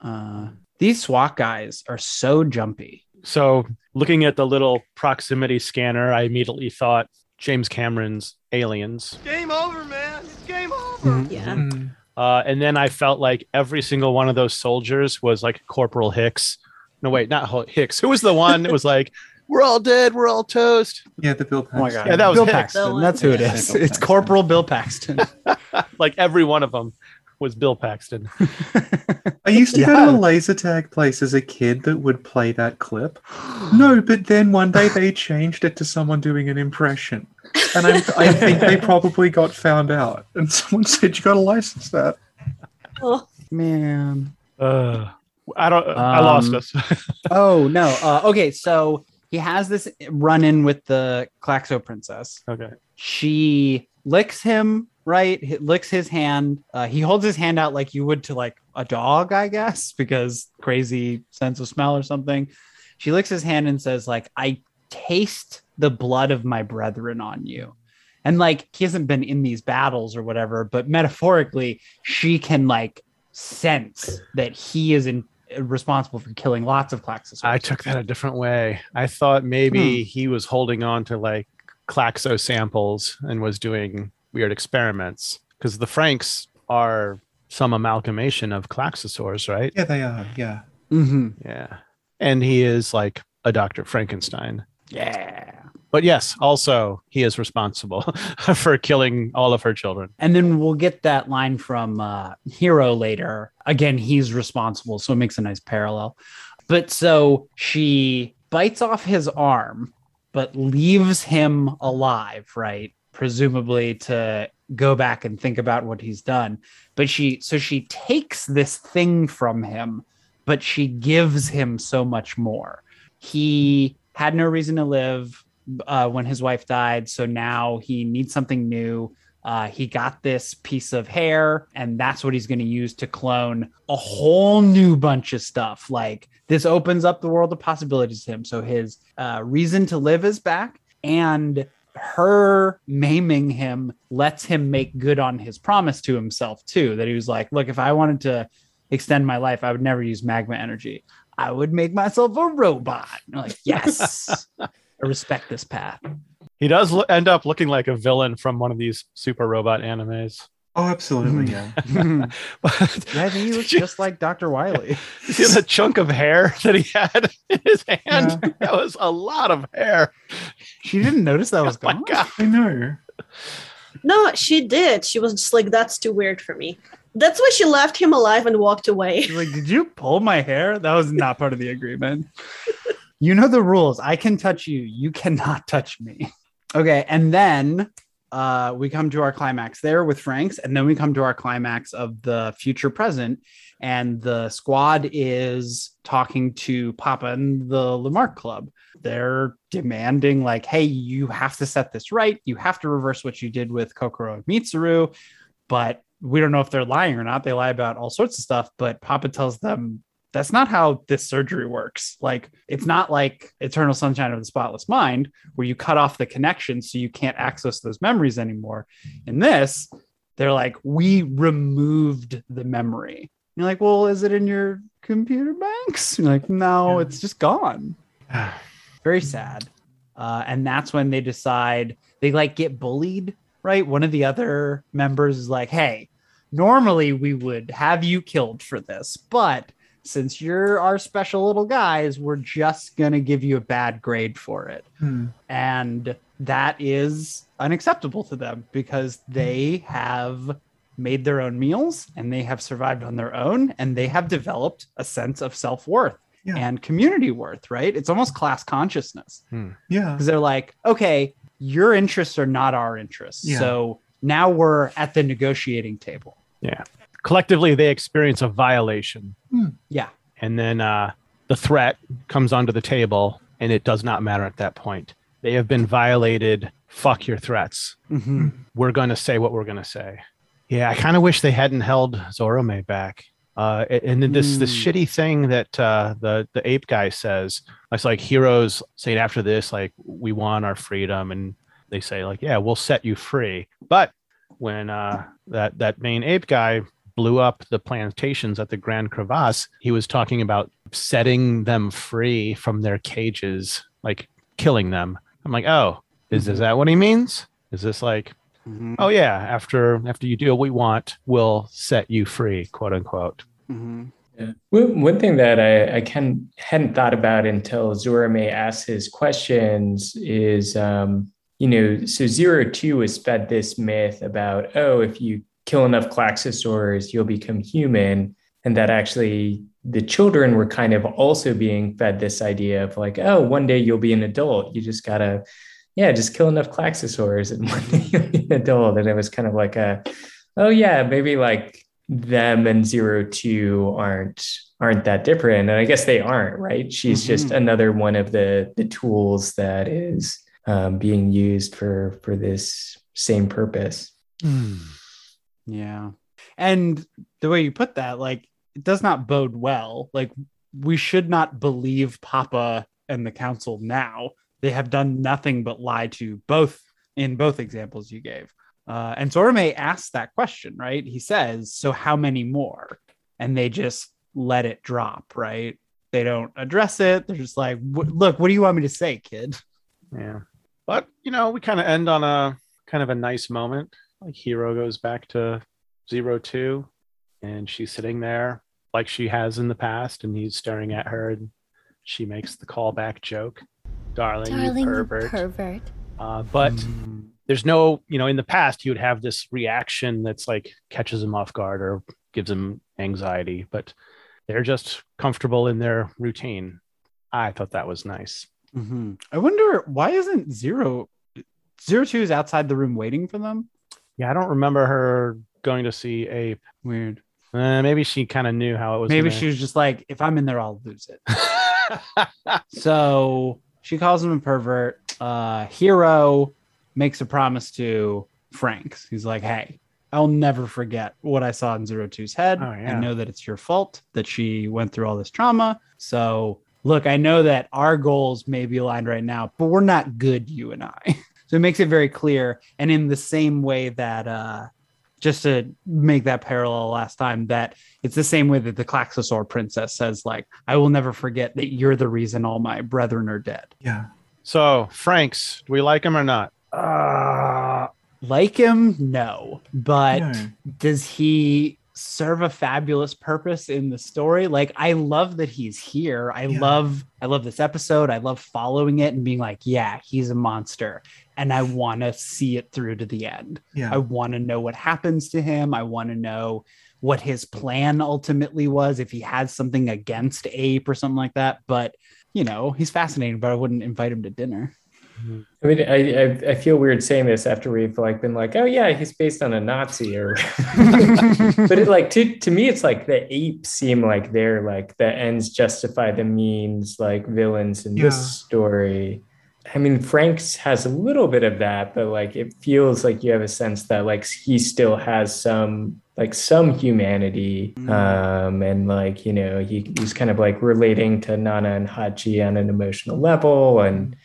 Uh, these SWAT guys are so jumpy. So, looking at the little proximity scanner, I immediately thought James Cameron's Aliens. Game over, man. It's game over. Yeah. Uh, and then I felt like every single one of those soldiers was like Corporal Hicks. No, wait, not Hicks. Who was the one that was like, "We're all dead, we're all toast"? Yeah, the Bill. Oh my God. Yeah, that was Bill Hicks. Paxton. That's who it Yeah, is. Bill It's Corporal Bill Paxton. Like every one of them was Bill Paxton. I used to go to a laser tag place as a kid that would play that clip. No, but then one day they changed it to someone doing an impression. And I, I think they probably got found out. And someone said, You got to license that. Oh, Man. Uh, I don't. I lost Um, us. Oh, no. Uh, okay. So he has this run in with the Klaxo Princess. okay. she licks him right He licks his hand uh, he holds his hand out like you would to like a dog i guess because crazy sense of smell or something she licks his hand and says like i taste the blood of my brethren on you and like he hasn't been in these battles or whatever but metaphorically she can like sense that he is in, responsible for killing lots of Klaxosaurs. I took that a different way. I thought maybe he was holding on to like Klaxo samples and was doing weird experiments because the Franxx are some amalgamation of Klaxosaurs, right? Yeah, they are. Yeah. hmm Yeah. And he is like a Dr. Frankenstein. yeah But yes, also he is responsible for killing all of her children. And then we'll get that line from uh, Hiro later. Again, he's responsible, so it makes a nice parallel. But so she bites off his arm, but leaves him alive, right? Presumably to go back and think about what he's done. But she, so she takes this thing from him, but she gives him so much more. He had no reason to live uh, when his wife died, so now he needs something new. Uh, he got this piece of hair, and that's what he's going to use to clone a whole new bunch of stuff. Like this opens up the world of possibilities to him. So his uh, reason to live is back, and her maiming him lets him make good on his promise to himself too. That he was like, look, if I wanted to extend my life, I would never use magma energy. I would make myself a robot. Like, yes, I respect this path. He does lo- end up looking like a villain from one of these super robot animes. Oh, absolutely. Yeah. yeah, I think he looks did just like Dr. Wily. see the chunk of hair that he had in his hand? That was a lot of hair. She didn't notice that oh was Oh my gone. God. I know. No, she did. She was just like, that's too weird for me. That's why she left him alive and walked away. She's like, did you pull my hair? That was not part of the agreement. you know the rules. I can touch you. You cannot touch me. Okay, and then uh, we come to our climax there with Franxx, and then we come to our climax of the future present, and the squad is talking to Papa and the Lamarck Club. They're demanding, like, hey, you have to set this right. You have to reverse what you did with Kokoro and Mitsuru. But we don't know if they're lying or not. They lie about all sorts of stuff, but Papa tells them that's not how this surgery works. Like, it's not like Eternal Sunshine of the Spotless Mind, where you cut off the connection so you can't access those memories anymore. In this, they're like, we removed the memory. You're like, well, is it in your computer banks? You're like, no, Yeah. it's just gone. Very sad. Uh, and that's when they decide they like get bullied, right? One of the other members is like, hey, normally we would have you killed for this, but since you're our special little guys, we're just going to give you a bad grade for it. Hmm. And that is unacceptable to them because they have made their own meals and they have survived on their own and they have developed a sense of self worth Yeah. and community worth, right? It's almost class consciousness Yeah. because they're like, okay, your interests are not our interests. Yeah. So now we're at the negotiating table. Collectively, they experience a violation. Yeah. And then uh, the threat comes onto the table, and it does not matter at that point. They have been violated. Fuck your threats. Mm-hmm. We're going to say what we're going to say. Yeah, I kind of wish they hadn't held Zorome back. Uh, and then this this Hmm. shitty thing that uh, the the ape guy says, it's like Hiro's saying after this, like we want our freedom, and they say like, yeah, we'll set you free. But when uh, that that main ape guy blew up the plantations at the Grand Crevasse, he was talking about setting them free from their cages, like killing them. I'm like, oh, is, is that what he means? Is this like, Mm-hmm. oh yeah, after after you do what we want, we'll set you free, quote unquote. Mm-hmm. Yeah. One one thing that I, I can, hadn't thought about until Zorome asked his questions is, um, you know, so Zero Two has fed this myth about, oh, if you kill enough Klaxosaurs, you'll become human. And that actually the children were kind of also being fed this idea of like, oh, one day you'll be an adult. You just gotta, yeah, just kill enough Klaxosaurs and one day you'll be an adult. And it was kind of like a, oh yeah, maybe like them and zero two aren't aren't that different and i guess they aren't right she's just Mhm. another one of the the tools that is um, being used for for this same purpose Yeah. And the way you put that, like, it does not bode well. Like, we should not believe Papa and the council now. They have done nothing but lie to both in both examples you gave. Uh, and Zorome asks that question, right? He says, So how many more? And they just let it drop, right? They don't address it. They're just like, Look, what do you want me to say, kid? Yeah. But, you know, we kind of end on a kind of a nice moment. Like Hiro goes back to zero two and she's sitting there like she has in the past and he's staring at her and she makes the callback joke. Darling, Darling, you you pervert. pervert. uh, but Mm, there's no, you know, in the past, he would have this reaction that's like catches him off guard or gives him anxiety, but they're just comfortable in their routine. I thought that was nice. mhm. I wonder why isn't zero zero two is outside the room waiting for them? Yeah, I don't remember her going to see Ape. Weird. Uh, maybe she kind of knew how it was. Maybe gonna- she was just like, if I'm in there, I'll lose it. So she calls him a pervert. Uh, Hiro makes a promise to Franxx. He's like, hey, I'll never forget what I saw in Zero Two's head. Oh, I know that it's your fault that she went through all this trauma. So look, I know that our goals may be aligned right now, but we're not good, you and I. So it makes it very clear. And in the same way that, uh, just to make that parallel last time, that it's the same way that the Klaxosaur princess says, like, I will never forget that you're the reason all my brethren are dead. Yeah. So, Franxx, do we like him or not? Uh, like him? No. But No. does he serve a fabulous purpose in the story like i love that he's here i Yeah. love i love this episode i love following it and being like yeah he's a monster and i want to see it through to the end Yeah. i want to know what happens to him i want to know what his plan ultimately was if he has something against ape or something like that but you know he's fascinating but i wouldn't invite him to dinner I mean, I, I I feel weird saying this after we've like been like, oh yeah, he's based on a Nazi or, but it like to to me, it's like the apes seem like they're like the ends justify the means, like villains in Yeah. this story. I mean, Franxx has a little bit of that, but like it feels like you have a sense that like he still has some like some humanity, Mm. um, and like you know he, he's kind of like relating to Nana and Hachi on an emotional level, and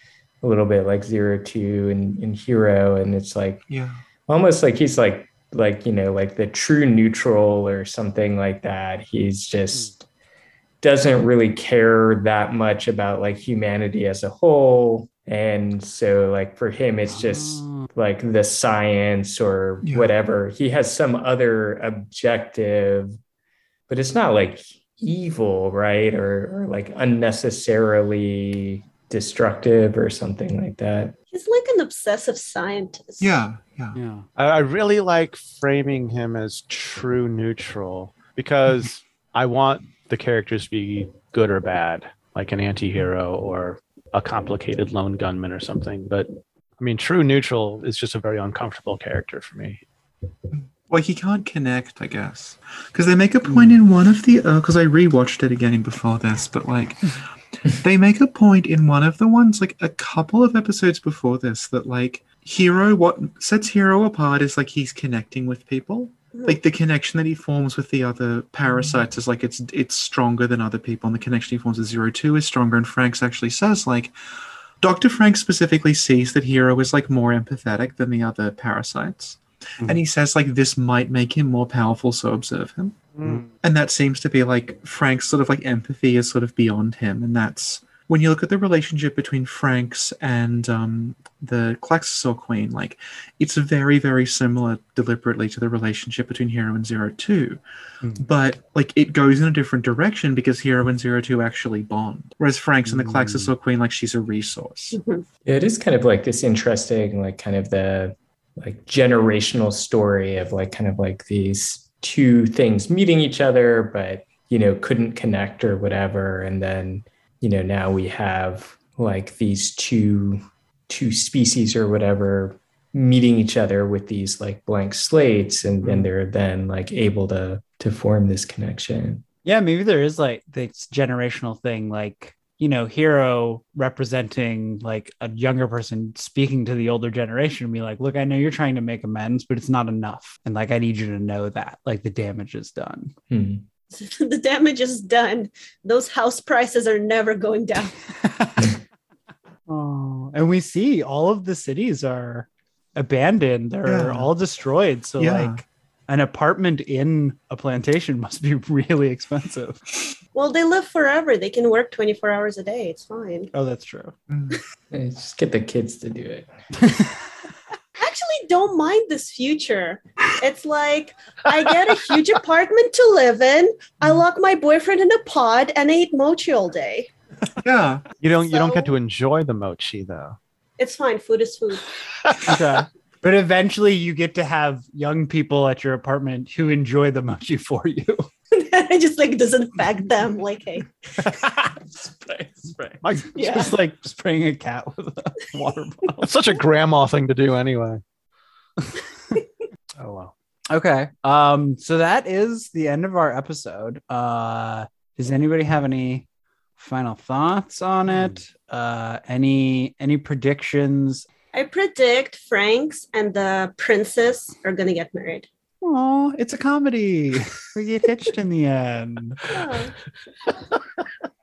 a little bit like Zero Two and, and Hiro, and it's like Yeah. almost like he's like like you know like the true neutral or something like that. He's just doesn't really care that much about like humanity as a whole. And so like for him it's just Oh. like the science or Yeah. whatever. He has some other objective, but it's not like evil, right? Or, or like unnecessarily destructive or something like that. He's like an obsessive scientist. Yeah. Yeah. yeah I, I really like framing him as true neutral because I want the characters to be good or bad, like an anti hero or a complicated lone gunman or something. But I mean, true neutral is just a very uncomfortable character for me. Well, he can't connect, I guess, because they make a point in one of the. Uh, because I rewatched it again before this, but like, they make a point in one of the ones, like a couple of episodes before this, that like Hiro, what sets Hiro apart is like he's connecting with people. Mm. Like the connection that he forms with the other parasites is like it's it's stronger than other people, and the connection he forms with Zero Two is stronger. And Franxx actually says like, Doctor Franxx specifically sees that Hiro is like more empathetic than the other parasites. Mm. And he says like this might make him more powerful, so observe him. Mm. And that seems to be like Franxx' sort of like empathy is sort of beyond him. And that's when you look at the relationship between Franxx and um, the Klaxosaur Queen, like it's very, very similar deliberately to the relationship between Hiro and Zero Two. Hmm. But like it goes in a different direction because Hiro and Zero Two actually bond. Whereas Franxx and the hmm. Klaxosaur Queen, like she's a resource. Mm-hmm. Yeah, it is kind of like this interesting, like kind of the like generational story of like kind of like these two things meeting each other, but you know, couldn't connect or whatever. And then, you know, now we have like these two two species or whatever meeting each other with these like blank slates and then they're then like able to to form this connection. Yeah, maybe there is like this generational thing, like you know, Hiro representing like a younger person speaking to the older generation and be like, look, I know you're trying to make amends, but it's not enough. And like I need you to know that. Like the damage is done. Hmm. the damage is done. Those house prices are never going down. oh, and we see all of the cities are abandoned, they're Yeah. all destroyed. So Yeah. like an apartment in a plantation must be really expensive. Well, they live forever. They can work 24 hours a day. It's fine. Oh, that's true. Mm. Hey, Just get the kids to do it. Actually, don't mind this future. It's like I get a huge apartment to live in. I lock my boyfriend in a pod and I eat mochi all day. Yeah. You don't you don't get to enjoy the mochi though. It's fine. Food is food. okay. But eventually you get to have young people at your apartment who enjoy the mochi for you. it just like doesn't affect them. Like, hey, spray, spray. My, Yeah. Just like spraying a cat with a water bottle. That's such a grandma thing to do anyway. oh well. Okay. Um, so that is the end of our episode. Uh does anybody have any final thoughts on it? Uh any any predictions? I predict Franxx and the princess are gonna get married. Oh, it's a comedy. we get hitched in the end. Oh.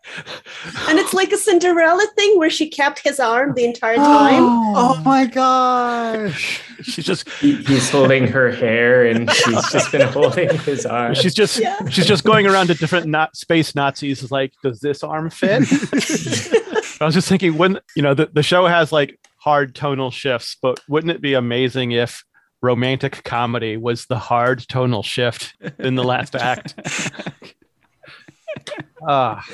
And it's like a Cinderella thing where she kept his arm the entire time. Oh my gosh. She's just He, he's holding her hair and she's just been holding his arm. she's just Yeah. she's just going around to different not space Nazis is like, does this arm fit? I was just thinking when you know the, the show has like hard tonal shifts, but wouldn't it be amazing if romantic comedy was the hard tonal shift in the last act? Ah,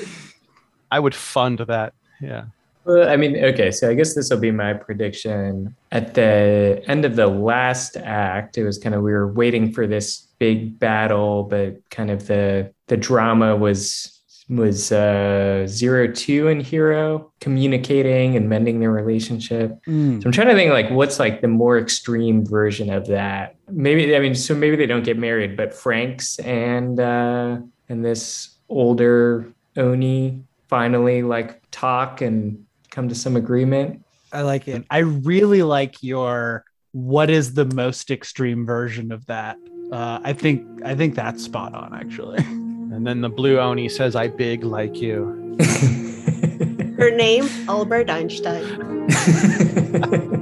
I would fund that. Yeah. Well, I mean, okay, so I guess this will be my prediction. At the end of the last act, it was kind of we were waiting for this big battle, but kind of the the drama was was uh zero two and Hiro communicating and mending their relationship. Mm. So I'm trying to think like what's like the more extreme version of that. Maybe I mean so maybe they don't get married, but Franxx and uh and this older Oni finally like talk and come to some agreement. I like it. I really like your what is the most extreme version of that. Uh, I think I think that's spot on actually. And then the blue Oni says, I big like you. Her name, Albert Einstein.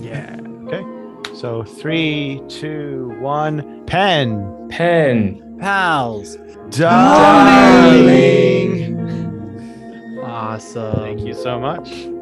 Yeah. Okay. So three, two, one, pen. Pen. Pals. Darling. Awesome. Thank you so much.